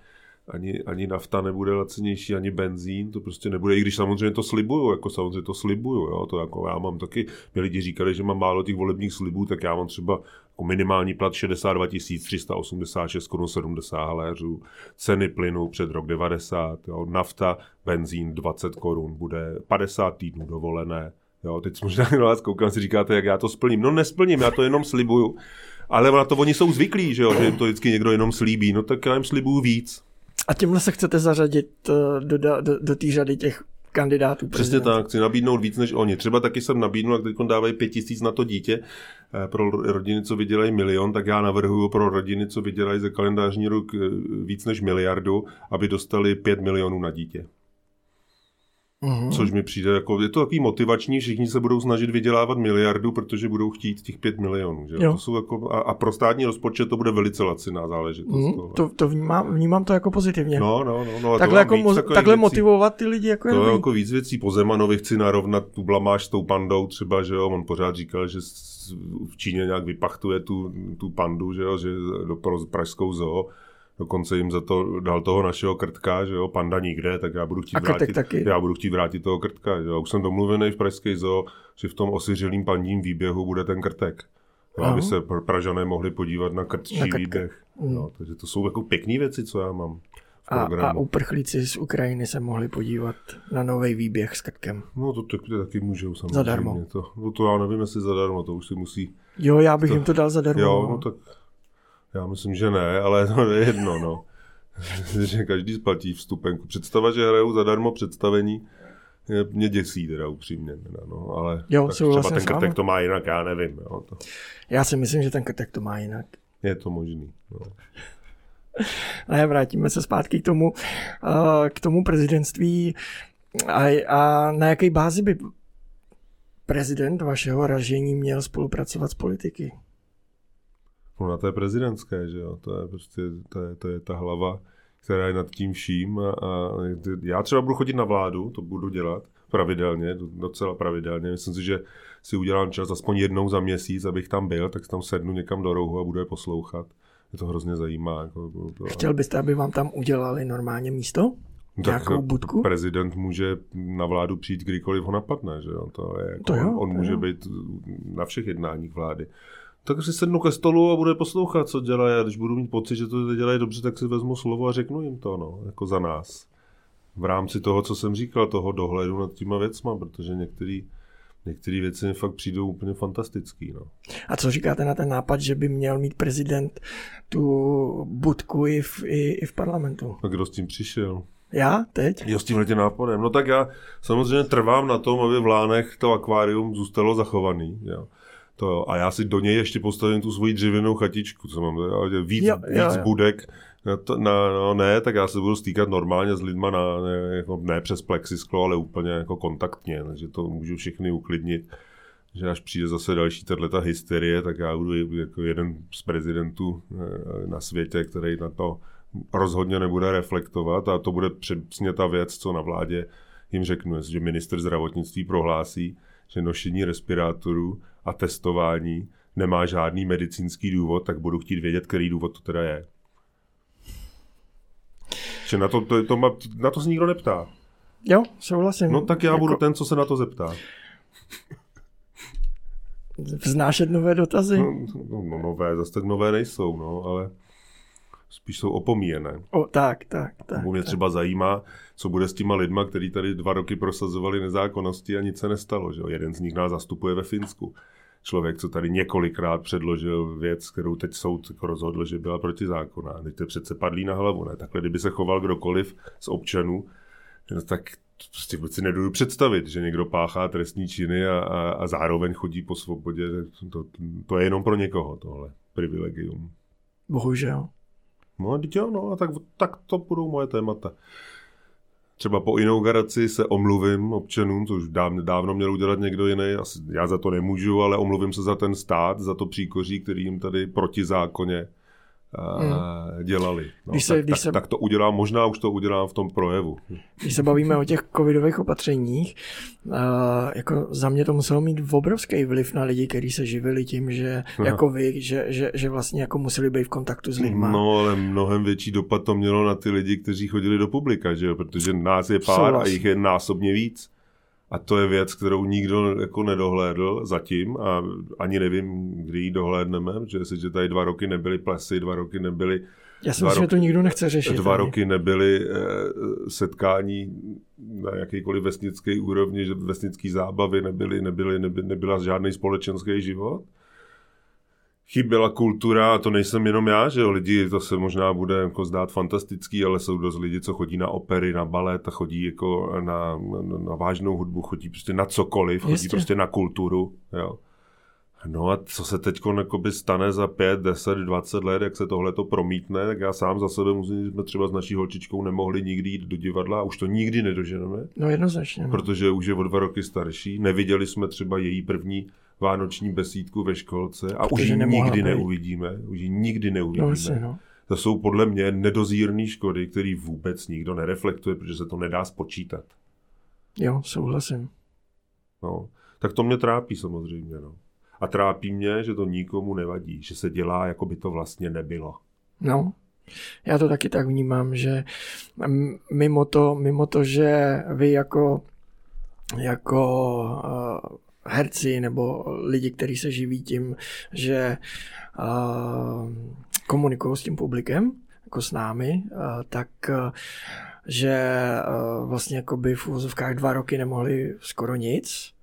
ani, ani nafta nebude lacenější, ani benzín, to prostě nebude, i když samozřejmě to slibuju, jako samozřejmě to slibuju, jo, to jako já mám taky, mě lidi říkali, že mám málo těch volebních slibů, tak já mám třeba jako minimální plat 62 386 korun 70 haléřů, ceny plynu před rok 90, jo, nafta, benzín 20 korun, bude 50 týdnů dovolené, jo, teď možná na vás koukám, si říkáte, jak já to splním, no nesplním, já to jenom slibuju, ale na to oni jsou zvyklí, že, jo, že jim to vždycky někdo jenom slíbí, no tak já jim slibuju víc. A tímhle se chcete zařadit eh, do, do, do, do té řady těch kandidátů. Přesně tak, chci nabídnout víc než oni. Třeba taky jsem nabídnul, jak teď dávají pět tisíc na to dítě, eh, pro rodiny, co vydělají milion, tak já navrhuju pro rodiny, co vydělají za kalendářní rok eh, víc než miliardu, aby dostali pět milionů na dítě. Mhm. Což mi přijde jako, je to takový motivační, všichni se budou snažit vydělávat miliardu, protože budou chtít těch pět milionů. Že? Jo. To jsou jako, a, a, pro státní rozpočet to bude velice laciná záležitost. Tohle. to, to vnímám, vnímám to jako pozitivně. No, no, no. no takhle jako mo- takhle věcí. motivovat ty lidi jako je To je jako víc věcí. Po Zemanovi chci narovnat tu blamáž s tou pandou třeba, že jo, on pořád říkal, že v Číně nějak vypachtuje tu, tu pandu, že jo, že do pražskou zoo. Dokonce jim za to dal toho našeho krtka, že jo, panda nikde, tak já budu chtít vrátit, taky. já budu chtít vrátit toho krtka. Že jo. Už jsem domluvený v pražské zoo, že v tom osiřelým pandím výběhu bude ten krtek. Jo, aby se pr- Pražané mohli podívat na krtčí Na výběh. Mm. No, takže to jsou jako pěkné věci, co já mám v A, programu. a uprchlíci z Ukrajiny se mohli podívat na nový výběh s krtkem. No to taky, taky můžou samozřejmě. Zadarmo. To, no to já nevím, jestli zadarmo, to už si musí... Jo, já bych To- jim to dal zadarmo. Jo, no tak já myslím, že ne, ale to je jedno, no. že každý splatí vstupenku. Představa, že hrajou zadarmo představení, mě děsí teda upřímně. Teda, no, ale Jo, tak třeba ten s vámi. krtek to má jinak, já nevím. Jo, to, Já si myslím, že ten krtek to má jinak. je to možný. No. Ne, vrátíme se zpátky k tomu, eh, k tomu prezidentství. A, a na jaké bázi by prezident vašeho ražení měl spolupracovat s politiky? No na té prezidentské, že jo, to je prostě, to je, to je ta hlava, která je nad tím vším a, a já třeba budu chodit na vládu, to budu dělat pravidelně, docela pravidelně. Myslím si, že si udělám čas aspoň jednou za měsíc, abych tam byl, tak tam sednu někam do rohu a budu je poslouchat. Mě to hrozně zajímá. Jako, to, Chtěl byste, aby vám tam udělali normálně místo? nějakou budku? Prezident může na vládu přijít kdykoliv ho napadne, že jo? To je jako, To jo, on, on to může jo. být na všech jednáních vlády. Tak si sednu ke stolu a bude poslouchat, co dělají. A když budu mít pocit, že to dělají dobře, tak si vezmu slovo a řeknu jim to, no, jako za nás. V rámci toho, co jsem říkal, toho dohledu nad těma věcma, protože některý, některé věci mi fakt přijdou úplně fantastický, no. A co říkáte na ten nápad, že by měl mít prezident tu budku i v, i, i v parlamentu? A kdo s tím přišel? Já teď? Jo, s tímhle tím nápadem. No tak já samozřejmě trvám na tom, aby v Lánech to akvárium zůstalo zachovaný. Jo. To, jo. a já si do něj ještě postavím tu svoji dřevěnou chatičku, co mám, jo, víc, Jo, víc jo, jo. budek. Na to, na, no ne, tak já se budu stýkat normálně s lidma, na, ne, jako, ne přes plexisklo, ale úplně jako kontaktně, takže to můžu všechny uklidnit že až přijde zase další tato hysterie, tak já budu jako jeden z prezidentů eh, na světě, který na to rozhodně nebude reflektovat a to bude přesně ta věc, co na vládě jim řeknu, že minister zdravotnictví prohlásí, že nošení respirátorů a testování nemá žádný medicínský důvod, tak budu chtít vědět, který důvod to teda je. Že na to, to, to, ma- na to se nikdo neptá. Jo, souhlasím. No tak já jako budu ten, co se na to zeptá. Vznášet nové dotazy. No, no, no nové, zase tak nové nejsou, no, ale spíš jsou opomíjené. O, tak, tak, tak. Mě tak. třeba zajímá, co bude s těma lidma, kteří tady dva roky prosazovali nezákonnosti a nic se nestalo. Že? Jeden z nich nás zastupuje ve Finsku. Člověk, co tady několikrát předložil věc, kterou teď soud jako rozhodl, že byla protizákonná. Teď to přece padlý na hlavu. Ne? Takhle, kdyby se choval kdokoliv z občanů, no, tak prostě si nedodu představit, že někdo páchá trestní činy a, a, a zároveň chodí po svobodě. To, to je jenom pro někoho tohle privilegium. Bohužel. No, jo, no, a tak, tak to budou moje témata. Třeba po inauguraci se omluvím občanům, což dávno, dávno měl udělat někdo jiný, asi já za to nemůžu, ale omluvím se za ten stát, za to příkoří, který jim tady protizákonně uh, dělali. No, Když se- tak, když tak, se- tak to udělám, možná už to udělám v tom projevu. Když se bavíme o těch covidových opatřeních, uh, jako za mě to muselo mít obrovský vliv na lidi, kteří se živili tím, že jako vy, že, že, že vlastně jako museli být v kontaktu s lidmi. No, ale mnohem větší dopad to mělo na ty lidi, kteří chodili do publika, že jo? protože nás je pár Souhlas. a jich je násobně víc. A to je věc, kterou nikdo jako nedohlédl zatím a ani nevím, kdy ji dohlédneme, protože jestliže tady dva roky nebyly plesy, dva roky nebyly, Já si myslím, že to nikdo nechce řešit. dva ani. roky nebyly eh, setkání na jakýkoliv vesnické úrovni, že vesnické zábavy nebyly, nebyly, nebyly, nebyla žádný společenský život. Chyběla kultura, a to nejsem jenom já, že jo, lidi, to se možná bude jako zdát fantastický, ale jsou dost lidi, co chodí na opery, na balet a chodí jako na, na, na vážnou hudbu, chodí prostě na cokoliv, chodí Jistě. prostě na kulturu, jo. No a co se teď stane za 5, 10, 20 let, jak se tohle to promítne, tak já sám za sebe musím, že jsme třeba s naší holčičkou nemohli nikdy jít do divadla a už to nikdy nedoženeme, No jednoznačně. No. protože už je o dva roky starší. Neviděli jsme třeba její první vánoční besídku ve školce a už ji nikdy být. neuvidíme. Už ji nikdy no, neuvidíme. jasně, no. To jsou podle mě nedozírné škody, které vůbec nikdo nereflektuje, protože se to nedá spočítat. Jo, souhlasím. No. Tak to mě trápí samozřejmě. No. A trápí mě, že to nikomu nevadí, že se dělá, jako by to vlastně nebylo. No, já to taky tak vnímám, že mm, mimo to, mimo to že vy jako, jako uh, herci nebo lidi, kteří se živí tím, že uh, komunikují s tím publikem, jako s námi, uh, tak uh, že uh, vlastně jako by v úvozovkách dva roky nemohli skoro nic,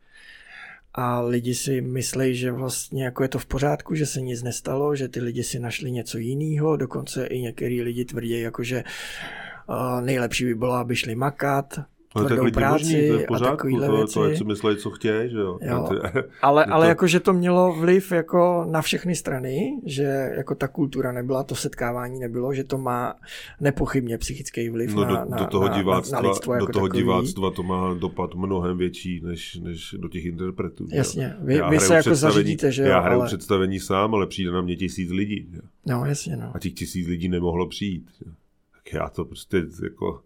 a lidi si myslí, že vlastně jako je to v pořádku, že se nic nestalo, že ty lidi si našli něco jiného, dokonce i některý lidi tvrdí, jako že nejlepší by bylo, aby šli makat, tvrdou práci možný, to je v a pořádku, takovýhle to, věci. to ať si myslej, co chtějí, že jo. Jo. Je- Ale, Je to- ale jako, že to mělo vliv jako na všechny strany, že jako ta kultura nebyla, to setkávání nebylo, že to má nepochybně psychický vliv No na, do, na, do toho na, diváctva, na, na lidstvo do jako toho takový. diváctva to má dopad mnohem větší, než, než do těch interpretů. Jasně, vy, Já vy se jako zařídíte, že jo, Já hraju ale... představení sám, ale přijde na mě tisíc lidí. že jo. No jasně, no. A těch tisíc lidí nemohlo přijít. že jo. Tak já to prostě jako,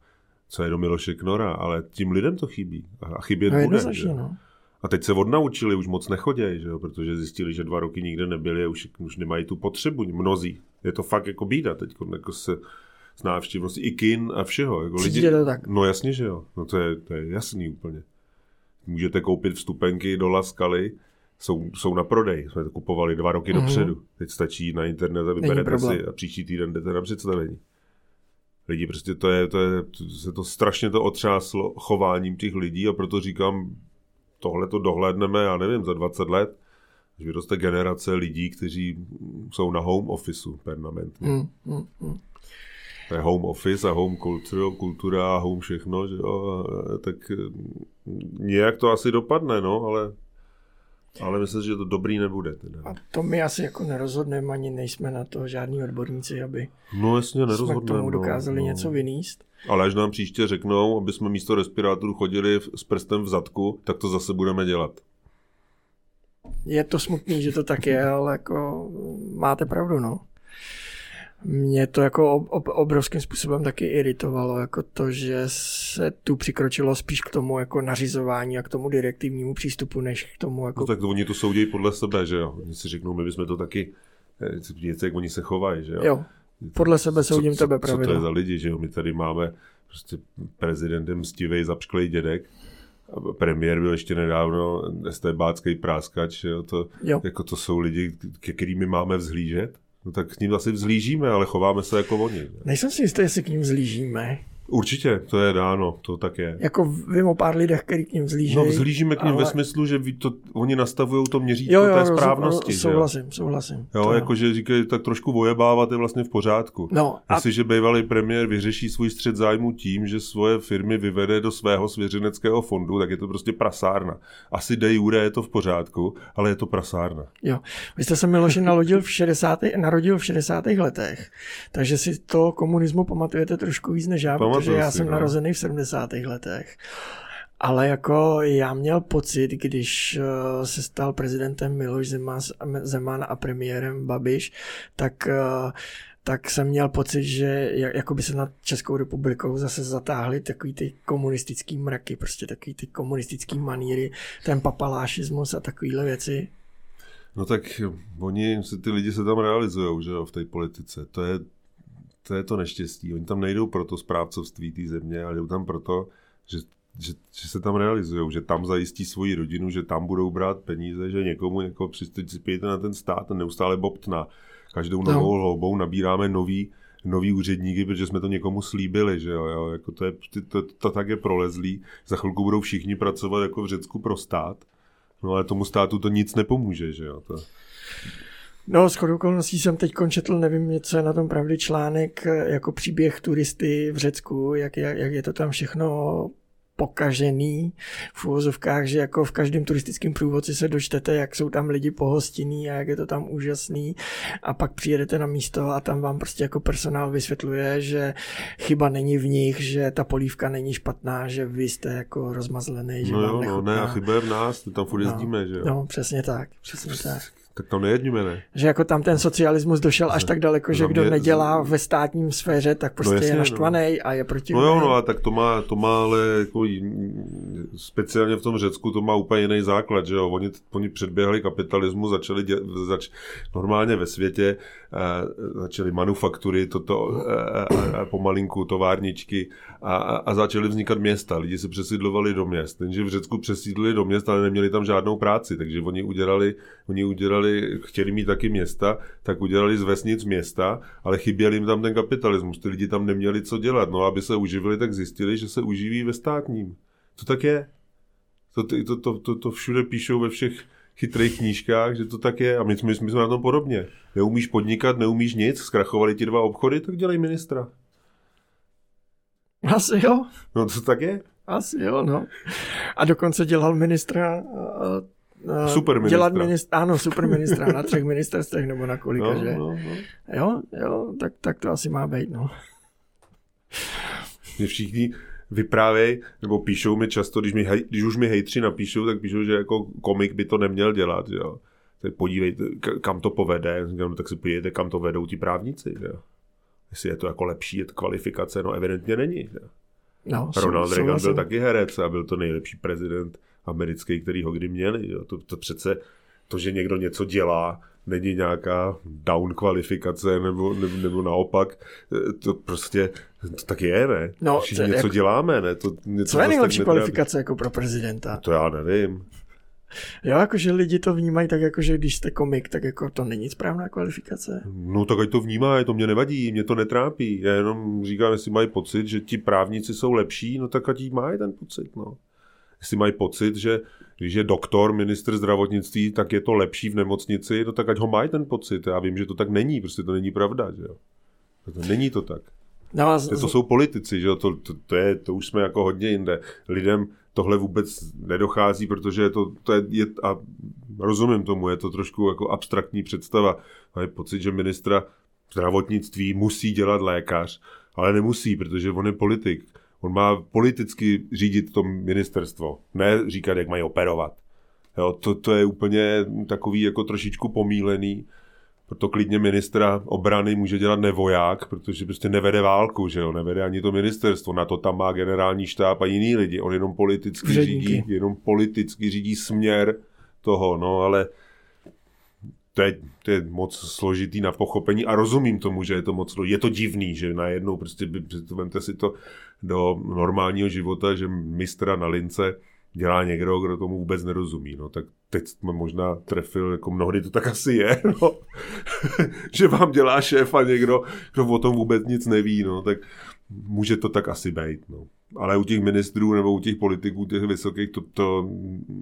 co je do Miloše Knora, ale tím lidem to chybí. A a chybět No bude. že no. A teď se odnaučili, už moc nechodějí, že jo, protože zjistili, že dva roky nikde nebyli a už, už nemají tu potřebu, mnozí. Je to fakt jako bída, teď jako se z návštěvnosti i kin a všeho. Jako lidi, to tak? No jasně, že jo. No to je, to je jasný úplně. Můžete koupit vstupenky do Laskaly, jsou, jsou na prodej. Jsme to kupovali dva roky mm-hmm. dopředu. Teď stačí na internet a vyberete si a příští týden jdete na představení. Lidi prostě to je, to je, se to strašně to otřáslo chováním těch lidí a proto říkám, tohle to dohlédneme, já nevím, za 20 let, že vyroste generace lidí, kteří jsou na home officeu permanentně. Mm, mm, mm. To je home office a home culture, kultura a home všechno, že jo, tak nějak to asi dopadne, no, ale ale myslím, že to dobrý nebude. Teda. A to my asi jako nerozhodneme, ani nejsme na to žádní odborníci, aby no, jasně, jsme k tomu dokázali no, no. něco vyníst. Ale až nám příště řeknou, aby jsme místo respirátoru chodili s prstem v zadku, tak to zase budeme dělat. Je to smutný, že to tak je, ale jako máte pravdu, no mě to jako ob, obrovským způsobem taky iritovalo, jako to, že se tu přikročilo spíš k tomu jako nařizování a k tomu direktivnímu přístupu, než k tomu jako... No tak to oni to soudí podle sebe, že jo? Oni si řeknou, my bychom to taky, jak oni se chovají, že jo? Jo, podle sebe soudím co, tebe pravidlo. Co to je za lidi, že jo? My tady máme prostě prezidentem stivej zapšklej dědek, premiér byl ještě nedávno estébácký práskač, jo? To, jo. jako to jsou lidi, ke kterými máme vzhlížet No tak k ním asi vzlížíme, ale chováme se jako oni. Nejsem si jistý, jestli k ním vzlížíme. Určitě, to je dáno, to tak je. Jako vím o pár lidech, kteří k ním vzlíží. No vzlížíme k ním ale... ve smyslu, že to, oni nastavují to měřítko jo, jo, té správnosti. Jo, souhlasím, že? souhlasím. Jo, to... jakože říkají, tak trošku vojebávat je vlastně v pořádku. No, a... Jestliže bývalý premiér vyřeší svůj střed zájmu tím, že svoje firmy vyvede do svého svěřeneckého fondu, tak je to prostě prasárna. Asi de jure je to v pořádku, ale je to prasárna. Jo, vy jste se Miloši narodil v 60. narodil v 60. letech, takže si to komunismu pamatujete trošku víc než já, protože já jsem no. narozený v 70. letech. Ale jako já měl pocit, když eh, se stal prezidentem Miloš Zeman, a premiérem Babiš, tak eh, tak jsem měl pocit, že jako by se nad Českou republikou zase zatáhly takový ty komunistický mraky, prostě takový ty komunistický maníry, ten papalášismus a takovéhle věci. No tak oni, ty lidi se tam realizují, že jo, v té politice. To je to je to neštěstí. Oni tam nejdou pro to správcovství té země, ale jdou tam proto, že, že, že se tam realizují, že tam zajistí svoji rodinu, že tam budou brát peníze, že někomu jako přispějte na ten stát a neustále bobtna. Každou no. novou no. hloubou nabíráme nový, nový úředníky, protože jsme to někomu slíbili, že jo, jo jako to, je, to, to, to tak je prolezlý. Za chvilku budou všichni pracovat jako v Řecku pro stát, no ale tomu státu to nic nepomůže, že jo. To... No, s okolností jsem teď četl, nevím, co je na tom pravdy článek, jako příběh turisty v Řecku, jak, jak, jak je to tam všechno pokažený v úvozovkách, že jako v každém turistickém průvodci se dočtete, jak jsou tam lidi pohostinní a jak je to tam úžasný a pak přijedete na místo a tam vám prostě jako personál vysvětluje, že chyba není v nich, že ta polívka není špatná, že vy jste jako rozmazlený, že no vám jo, no ne, a chyba je v nás, tam furt jezdíme, no, že jo. No, přesně tak, přesně tak. Tak tam nejedníme, ne? Že jako tam ten socialismus došel až tak daleko, že kdo nedělá ve státním sféře, tak prostě no jasně, je naštvaný no. a je proti No jo, no a tak to má, to má ale jako speciálně v tom Řecku to má úplně jiný základ, že jo. Oni, oni předběhli kapitalismu, začali dě, zač, normálně ve světě, uh, začaly manufaktury, toto, uh, uh, pomalinku, továrničky a, a, a začaly vznikat města. Lidi se přesídlovali do měst. Jenže v Řecku přesídlili do měst, ale neměli tam žádnou práci, takže oni udělali, oni udělali udělali, chtěli mít taky města, tak udělali z vesnic města, ale chyběl jim tam ten kapitalismus. Ty lidi tam neměli co dělat. No aby se uživili, tak zjistili, že se uživí ve státním. To tak je. To, to, to, to, to všude píšou ve všech chytrých knížkách, že to tak je. A my, my, my jsme na tom podobně. Neumíš podnikat, neumíš nic, zkrachovali ti dva obchody, tak dělej ministra. Asi jo. No to tak je. Asi jo, no. A dokonce dělal ministra Uh, super ministra. Dělat ministra, ano, super ministra na třech ministerstvech nebo na kolika, no, že? No, no. Jo, jo, tak, tak to asi má být, no. Mě všichni vyprávějí, nebo píšou mi často, když, mi, hej, když už mi hejtři napíšou, tak píšou, že jako komik by to neměl dělat, jo. Tak podívejte, kam to povede, no, tak si podívejte, kam to vedou ti právníci, jo. Jestli je to jako lepší, je to kvalifikace, no evidentně není, jo. No, Ronald Reagan byl taky herec a byl to nejlepší prezident americký, který ho kdy měli. Jo. To, to přece, to, že někdo něco dělá, není nějaká down kvalifikace nebo, nebo, nebo naopak. To prostě to tak je, ne? No, Všichni něco jako, děláme, ne? To, něco co je nejlepší kvalifikace jako pro prezidenta? To já nevím. Jo, jakože lidi to vnímají tak, jako, že když jste komik, tak jako to není správná kvalifikace. No tak ať to vnímá, to mě nevadí, mě to netrápí. Já jenom říkám, jestli mají pocit, že ti právníci jsou lepší, no tak ať jí mají ten pocit, no. Jestli mají pocit, že když je doktor, ministr zdravotnictví, tak je to lepší v nemocnici, no tak ať ho mají ten pocit. Já vím, že to tak není, prostě to není pravda, že jo. To není to tak. No, z... To jsou politici, že jo? To, to, to, je, to už jsme jako hodně jinde. Lidem tohle vůbec nedochází, protože to, to je, je, a rozumím tomu, je to trošku jako abstraktní představa. Mají pocit, že ministra zdravotnictví musí dělat lékař, ale nemusí, protože on je politik. On má politicky řídit to ministerstvo, ne říkat, jak mají operovat. Jo, to, to je úplně takový jako trošičku pomílený. Proto klidně ministra obrany může dělat nevoják, protože prostě nevede válku, že jo, nevede ani to ministerstvo, na to tam má generální štáb a jiný lidi, on jenom politicky Vředníky. řídí, jenom politicky řídí směr toho, no ale to je, to je moc složitý na pochopení a rozumím tomu, že je to moc. Je to divný, že najednou prostě, vemte si to do normálního života, že mistra na lince dělá někdo, kdo tomu vůbec nerozumí. No tak teď jsme možná trefil, jako mnohdy to tak asi je, no. že vám dělá šéf a někdo, kdo o tom vůbec nic neví, no, tak může to tak asi být, no. Ale u těch ministrů nebo u těch politiků, těch vysokých, to, to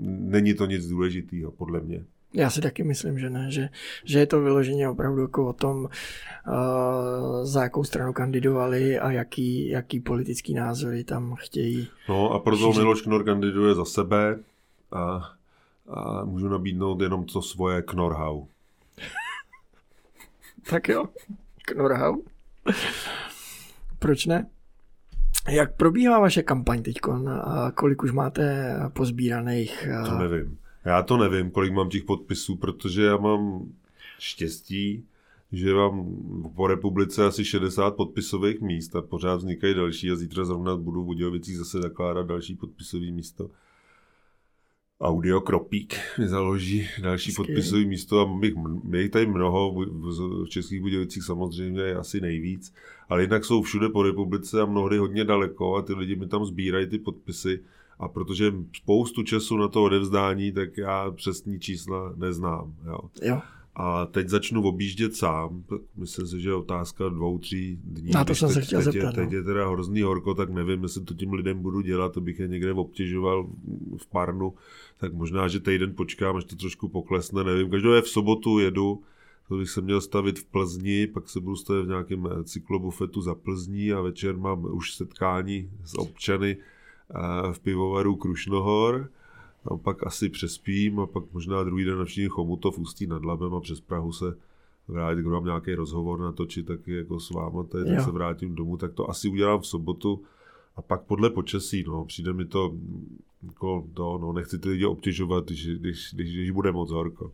není to nic důležitého, podle mě. Já si taky myslím, že ne, že, že je to vyloženě opravdu jako o tom, uh, za jakou stranu kandidovali a jaký, jaký politický názory tam chtějí. No a proto Miloš Knor kandiduje za sebe a, a můžu nabídnout jenom to svoje Knorhau. tak jo, Knorhau. Proč ne? Jak probíhá vaše kampaň teď? Kolik už máte pozbíraných? To nevím. Já to nevím, kolik mám těch podpisů, protože já mám štěstí, že mám po republice asi 60 podpisových míst a pořád vznikají další a zítra zrovna budu v Budějovicích zase zakládat další podpisové místo. Audio Kropík mi založí další Hezky. podpisové místo a my, my jich tady mnoho, v Českých Budějovicích samozřejmě je asi nejvíc, ale jinak jsou všude po republice a mnohdy hodně daleko a ty lidi mi tam sbírají ty podpisy a protože spoustu času na to odevzdání, tak já přesní čísla neznám. Jo. jo. A teď začnu objíždět sám, myslím si, že je otázka dvou, tří dní. Na to jsem teď, se chtěl teď, zeptat. Teď, teď no. je teda hrozný horko, tak nevím, jestli to tím lidem budu dělat, to bych je někde obtěžoval v parnu, tak možná, že týden počkám, až to trošku poklesne, nevím. Každopádně v sobotu jedu, to bych se měl stavit v Plzni, pak se budu stavit v nějakém cyklobufetu za Plzní a večer mám už setkání s občany v pivovaru Krušnohor. A pak asi přespím a pak možná druhý den navštívím Chomutov Ústí nad Labem a přes Prahu se vrátit, když mám nějaký rozhovor natočit taky jako s váma, tady, tak se vrátím domů, tak to asi udělám v sobotu a pak podle počasí, no, přijde mi to, jako to, no, nechci ty lidi obtěžovat, když, když, když, když bude moc horko.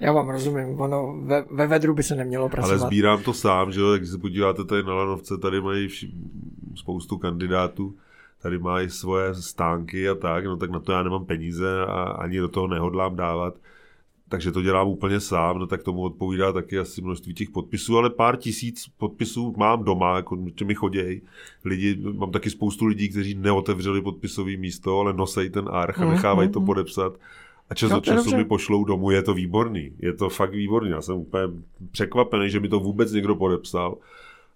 Já vám rozumím, ono ve, ve vedru by se nemělo pracovat. Ale sbírám to sám, že jo, když se podíváte tady na Lanovce, tady mají vši, spoustu kandidátů, tady mají svoje stánky a tak, no tak na to já nemám peníze a ani do toho nehodlám dávat. Takže to dělám úplně sám, no tak tomu odpovídá taky asi množství těch podpisů, ale pár tisíc podpisů mám doma, jako mi chodějí. Lidi, mám taky spoustu lidí, kteří neotevřeli podpisový místo, ale nosejí ten arch a mhm, nechávají to mhm. podepsat. A čas od času mi pošlou domů, je to výborný. Je to fakt výborný. Já jsem úplně překvapený, že mi to vůbec někdo podepsal.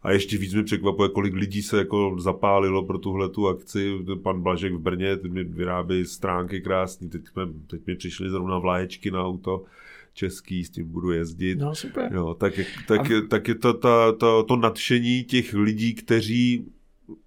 A ještě víc mi překvapuje, kolik lidí se jako zapálilo pro tuhle tu akci. Pan Blažek v Brně, ty mi vyrábí stránky krásný. Teď, jsme, teď mi přišly zrovna vlaječky na auto český, s tím budu jezdit. No, super. Jo, tak, tak, a... tak je to, to, to, to nadšení těch lidí, kteří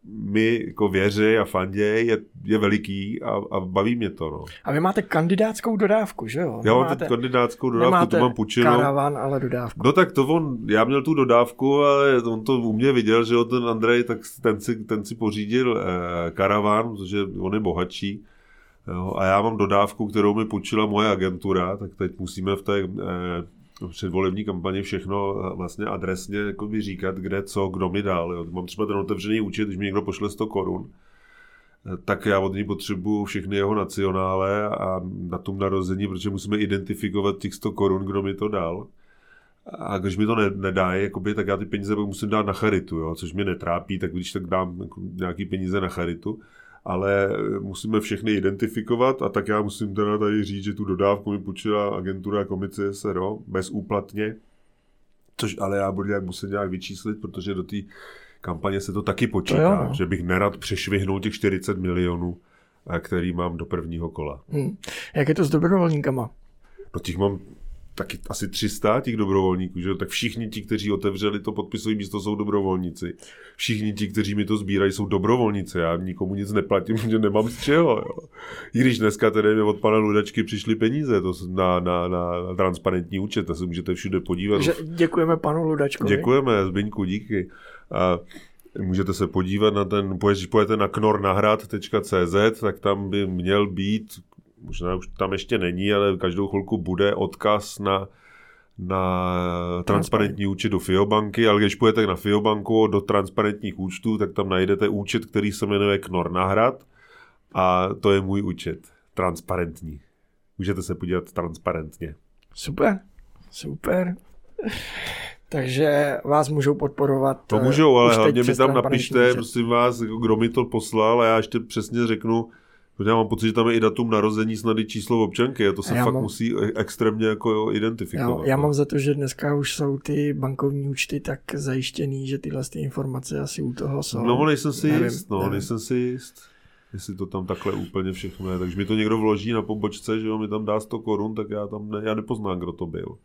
my jako věři a fanděj je, je veliký a, a baví mě to. No. A vy máte kandidátskou dodávku, že jo? Já mám teď kandidátskou dodávku, to mám půjčeno. karavan, ale dodávku. No tak to on, já měl tu dodávku, ale on to u mě viděl, že jo, ten Andrej, tak ten si, ten si pořídil eh, karavan, protože on je bohatší. Jo, a já mám dodávku, kterou mi půjčila moje agentura, tak teď musíme v té eh, předvolební kampani všechno vlastně adresně jako by říkat, kde co, kdo mi dal. Jo. Mám třeba ten otevřený účet, když mi někdo pošle 100 korun, tak já od něj potřebuju všechny jeho nacionále a na tom narození, protože musíme identifikovat těch 100 korun, kdo mi to dal. A když mi to ne, nedá, jakoby, tak já ty peníze musím dát na charitu, jo, což mě netrápí, tak když tak dám jako nějaký peníze na charitu ale musíme všechny identifikovat a tak já musím teda tady říct, že tu dodávku mi půjčila agentura komice SRO bezúplatně, což ale já budu nějak muset nějak vyčíslit, protože do té kampaně se to taky počítá, to jo, no. že bych nerad přešvihnul těch 40 milionů, který mám do prvního kola. Hmm. Jak je to s dobrovolníkama? No těch mám taky asi 300 těch dobrovolníků, že? tak všichni ti, kteří otevřeli to podpisové místo, jsou dobrovolníci. Všichni ti, kteří mi to sbírají, jsou dobrovolníci. Já nikomu nic neplatím, že nemám z čeho. Jo. I když dneska tedy od pana Ludačky přišly peníze to na, na, na transparentní účet, to se můžete všude podívat. Že děkujeme panu Ludačkovi. Děkujeme, Zbyňku, díky. A můžete se podívat na ten, když pojete na knornahrad.cz, tak tam by měl být možná už tam ještě není, ale každou chvilku bude odkaz na, na transparentní účet do Fiobanky, ale když půjdete na Fiobanku do transparentních účtů, tak tam najdete účet, který se jmenuje Knor Nahrad a to je můj účet, transparentní. Můžete se podívat transparentně. Super, super. Takže vás můžou podporovat. To můžou, ale hlavně mi tam napište, prosím vás, kdo mi to poslal a já ještě přesně řeknu, Protože já mám pocit, že tam je i datum narození, snad i číslo občanky a to se já fakt mám, musí extrémně jako identifikovat. Já, já mám za to, že dneska už jsou ty bankovní účty tak zajištěný, že tyhle ty informace asi u toho jsou. No, nejsem si nevím, jist, no, nevím. nejsem si jist, jestli to tam takhle úplně všechno je. Takže mi to někdo vloží na pobočce, že jo, mi tam dá 100 korun, tak já tam ne, já nepoznám, kdo to byl.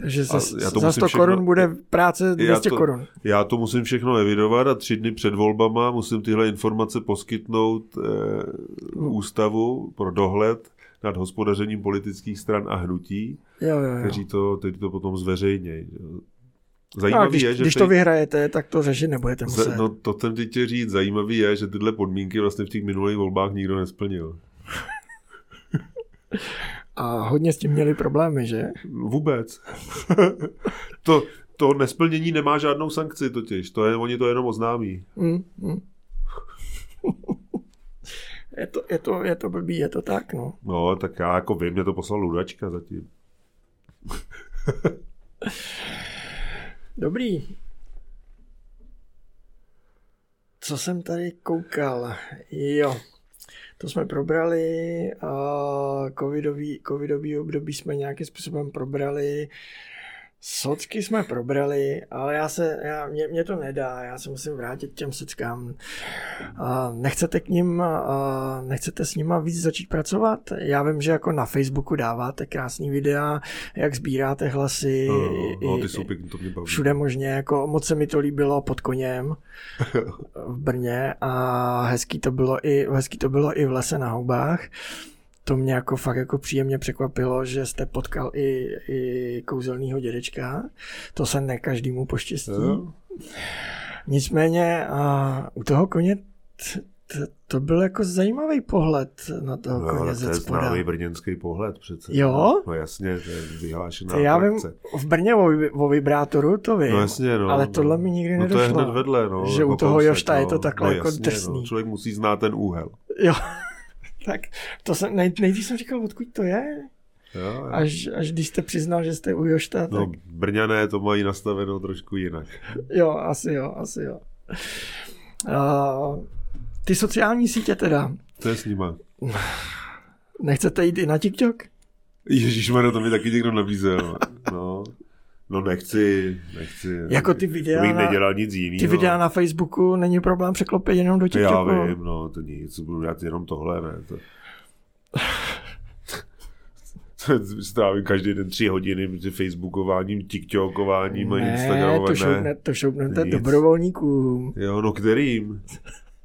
Takže za, já to za 100 všechno, korun bude práce 200 já to, korun. Já to musím všechno evidovat a tři dny před volbama musím tyhle informace poskytnout eh, ústavu pro dohled nad hospodařením politických stran a hnutí, jo, jo, jo. kteří to, kteří to potom zveřejnějí. Zajímavý no, když, je, že když teď, to vyhrajete, tak to řešit nebudete muset. No to jsem ti chtěl říct. Zajímavý je, že tyhle podmínky vlastně v těch minulých volbách nikdo nesplnil. A hodně s tím měli problémy, že? Vůbec. to, to nesplnění nemá žádnou sankci totiž. To je, oni to jenom oznámí. Mm, mm. je, to, je, to, je to blbý, je to tak, no. No, tak já jako vím, mě to poslal Ludačka zatím. Dobrý. Co jsem tady koukal? Jo. To jsme probrali, a covidový, covidový období jsme nějakým způsobem probrali, Socky jsme probrali, ale já se, já, mě, mě to nedá, já se musím vrátit k těm sockám. A nechcete k ním, a nechcete s nima víc začít pracovat? Já vím, že jako na Facebooku dáváte krásný videa, jak sbíráte hlasy. No, no, ty jsou pěkný, to mě baví. Všude možně, jako moc se mi to líbilo pod koněm v Brně a hezký to bylo i, hezký to bylo i v lese na houbách to mě jako fakt jako příjemně překvapilo, že jste potkal i, i kouzelného dědečka. To se ne každému poštěstí. No. Nicméně a u toho koně t, t, to byl jako zajímavý pohled na toho no, koně ze To je brněnský pohled přece. Jo? No jasně, to je vyhlášená to já vím, v Brně o, o vibrátoru to vím, no jasně, no, ale tohle no. mi nikdy no, nedošlo. to je hned vedle, no. Že u toho Jošta no, je to takhle no, jako jasně, drsný. No. Člověk musí znát ten úhel. Jo. Tak to jsem, nej, nejdřív jsem říkal, odkud to je. Jo, jo. Až, až když jste přiznal, že jste u Jošta. No, tak... No, Brňané to mají nastaveno trošku jinak. jo, asi jo, asi jo. Uh, ty sociální sítě teda. To je s nima. Nechcete jít i na TikTok? Ježíš, to mi taky někdo nabízel. No. No nechci, nechci. Jako ty videa bych nedělal nic jiného. Ty videa na Facebooku není problém překlopit jenom do TikToku. Já vím, no to nic, budu dělat jenom tohle, ne. To... strávím každý den tři hodiny mezi facebookováním, tiktokováním a instagramováním. To šoupne, to šoupnete dobrovolníkům. Jo, no kterým?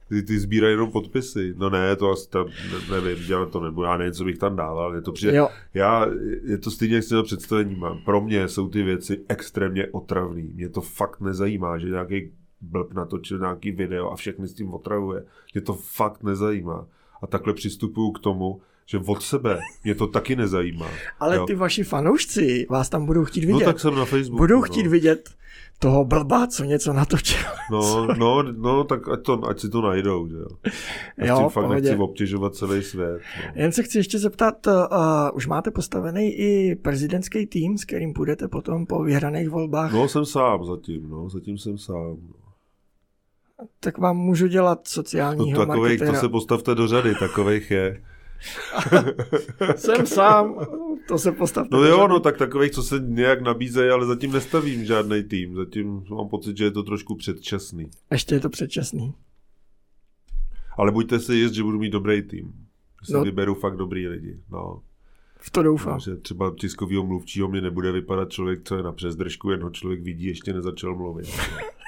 Ty, ty sbírají jenom podpisy. No ne, to asi tam, nevím, dělat to nebudu, já nevím, co bych tam dával. Je to přijde, jo. Já, je to stejně, jak si představení mám. Pro mě jsou ty věci extrémně otravný. Mě to fakt nezajímá, že nějaký blb natočil nějaký video a všechny s tím otravuje. Mě to fakt nezajímá. A takhle přistupuju k tomu, že od sebe mě to taky nezajímá. Ale jo. ty vaši fanoušci vás tam budou chtít No vidět. tak jsem na Facebooku. budou no. chtít vidět toho blba, co něco natočil. No, no, no, tak ať, to, ať si to najdou, že jo. Já Jo, fakt pohodě. nechci obtěžovat celý svět. No. Jen se chci ještě zeptat, uh, už máte postavený i prezidentský tým, s kterým půjdete potom po vyhraných volbách, no, jsem sám zatím, no, zatím jsem sám. tak vám můžu dělat No, sociálního takovej, to se postavte do řady, takových je. Jsem sám, to se postavte. No jo, no tak takových, co se nějak nabízejí, ale zatím nestavím žádný tým. Zatím mám pocit, že je to trošku předčasný. Ještě je to předčasný. Ale buďte si jist, že budu mít dobrý tým. Že si No. vyberu fakt dobrý lidi. No. V to doufám. No, že třeba tiskovýho mluvčího mě nebude vypadat člověk, co je na přezdržku, jen ho člověk vidí, ještě nezačal mluvit.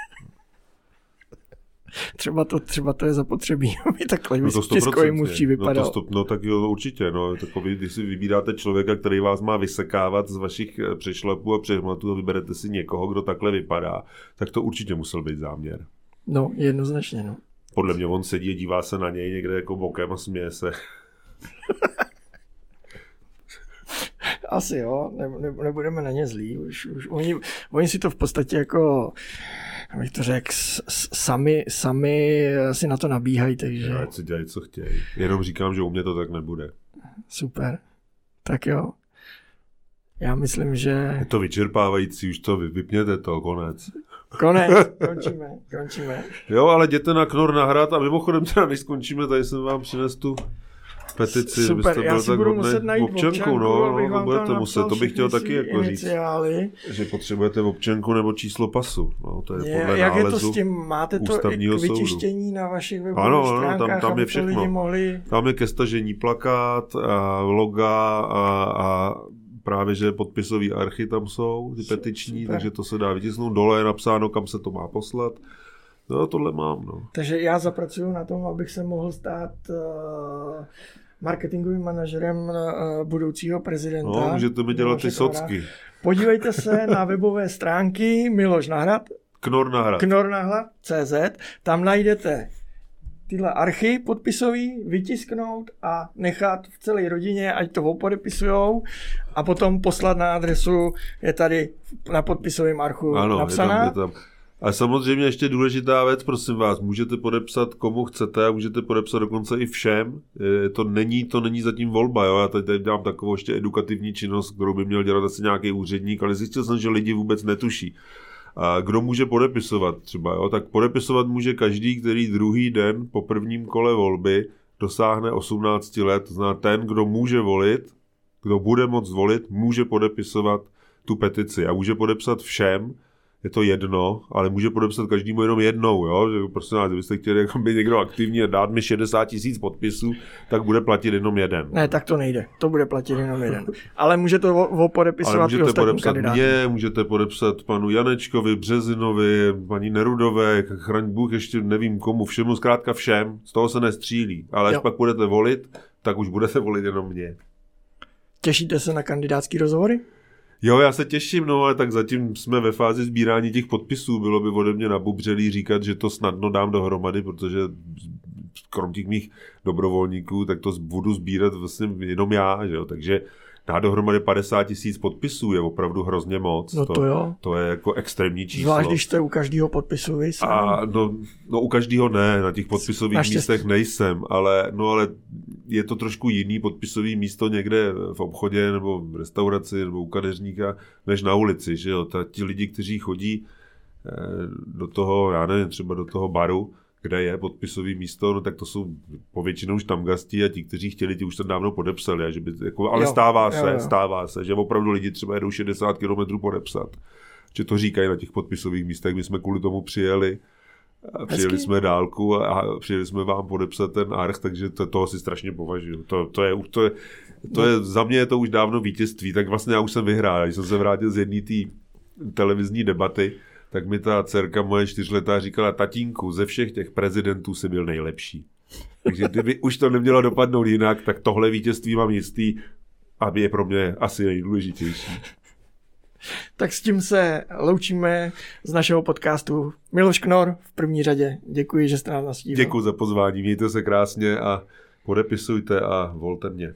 Třeba to, třeba to je zapotřebí, aby takhle No to tiskový 100%. mluvčí no, vypadal. to stop, no tak jo, určitě. No, takový, když si vybíráte člověka, který vás má vysekávat z vašich eh, přešlapů a přehmatů a vyberete si někoho, kdo takhle vypadá, tak to určitě musel být záměr. No, jednoznačně, no. Podle mě on sedí a dívá se na něj někde jako bokem a směje se. Asi jo, ne, ne, nebudeme na ně zlí. Už, už oni, oni si to v podstatě jako, abych to řekl, sami, sami si na to nabíhají, takže Ať si dělají, co chtějí. Jenom říkám, že u mě to tak nebude. super. Tak jo. Já myslím, že Je to vyčerpávající, už to vy, vypněte to, konec. konec, končíme, končíme. Jo, ale jděte na Knor nahrát a mimochodem teda než skončíme, tady jsem vám přines tu petici, Super, abyste já byl tak budu muset najít občanku, občanku, no, no, budete tam muset, to bych chtěl taky jako říct, iniciály. že potřebujete občanku nebo číslo pasu, no, to je Je, podle jak je to s tím? Máte to k soudu. vytištění na vašich webových Ano, ano, stránkách, tam- tam aby je všechno. lidi mohli... Tam je ke stažení plakát, a loga a, a právě, že podpisový archy tam jsou, ty Super. petiční, takže to se dá vytisknout. Dole je napsáno, kam se to má poslat. No, tohle mám, no. Takže já zapracuju na tom, abych se mohl stát uh, marketingovým manažerem uh, budoucího prezidenta. No, můžete mi dělat ty socky. Podívejte se na webové stránky Miloš Nahrad, Knor nahrad. knornahlad.cz, tam najdete tyhle archy podpisový, vytisknout a nechat v celé rodině, ať to opodepisujou a potom poslat na adresu, je tady na podpisovém archu Ano, je napsaná. tam, je tam. A samozřejmě ještě důležitá věc, prosím vás, můžete podepsat komu chcete a můžete podepsat dokonce i všem. E, To není, to není zatím volba, jo? já tady, tady dělám takovou ještě edukativní činnost, kterou by měl dělat asi nějaký úředník, ale zjistil jsem, že lidi vůbec netuší. A kdo může podepisovat třeba, jo? tak podepisovat může každý, který druhý den po prvním kole volby dosáhne 18 let, znamená ten, kdo může volit, kdo bude moct volit, může podepisovat tu petici a může podepsat všem, je to jedno, ale může podepsat každému jenom jednou, jo? Že prostě nás, kdybyste chtěli jako být někdo aktivní a dát mi 60 tisíc podpisů, tak bude platit jenom jeden. Ne, tak to nejde. To bude platit jenom jeden. Ale může to o- ale opodepisovat i můžete podepsat kandidáty. mě, můžete podepsat panu Janečkovi, Březinovi, paní Nerudové, chraň Bůh ještě nevím komu, všemu, zkrátka všem, z toho se nestřílí. Ale až Jo. pak budete volit, tak už budete volit jenom mě. Těšíte se na kandidátský rozhovory? Jo, já se těším, no, ale tak zatím jsme ve fázi sbírání těch podpisů. Bylo by ode mě nabubřelý říkat, že to snadno dám dohromady, protože krom těch mých dobrovolníků, tak to budu sbírat vlastně jenom já, že jo, takže dá dohromady 50 tisíc podpisů je opravdu hrozně moc. No to jo. To je jako extrémní číslo. Zvlášť, když jste u každého podpisu vy sám. A no, no u každého ne, na těch podpisových Naštěstí. místech nejsem, ale, no, ale je to trošku jiný podpisový místo někde v obchodě nebo v restauraci nebo u kadeřníka, než na ulici, že jo, Ta, ti lidi, kteří chodí eh, do toho, já nevím, třeba do toho baru, kde je podpisový místo, no tak to jsou povětšinou už tam gasti a ti, kteří chtěli, ti už to dávno podepsali, a že by, jako, ale Jo, stává jo, se, jo. stává se, že opravdu lidi třeba jedou 60 km podepsat. Že to říkají na těch podpisových místech, my jsme kvůli tomu přijeli, a přijeli Hezký. jsme dálku a, přijeli jsme vám podepsat ten arch, takže to, toho si strašně považuji. To, to, je, to, je, to je, za mě je to už dávno vítězství, tak vlastně já už jsem vyhrál. Když jsem se vrátil z jedné té televizní debaty, tak mi ta dcerka moje čtyřletá říkala, tatínku, ze všech těch prezidentů si byl nejlepší. Takže kdyby už to nemělo dopadnout jinak, tak tohle vítězství mám jistý a je pro mě asi nejdůležitější. Tak s tím se loučíme z našeho podcastu. Miloš Knor v první řadě. Děkuji, že jste nás nastívil. Děkuji za pozvání, mějte se krásně a podepisujte a volte mě.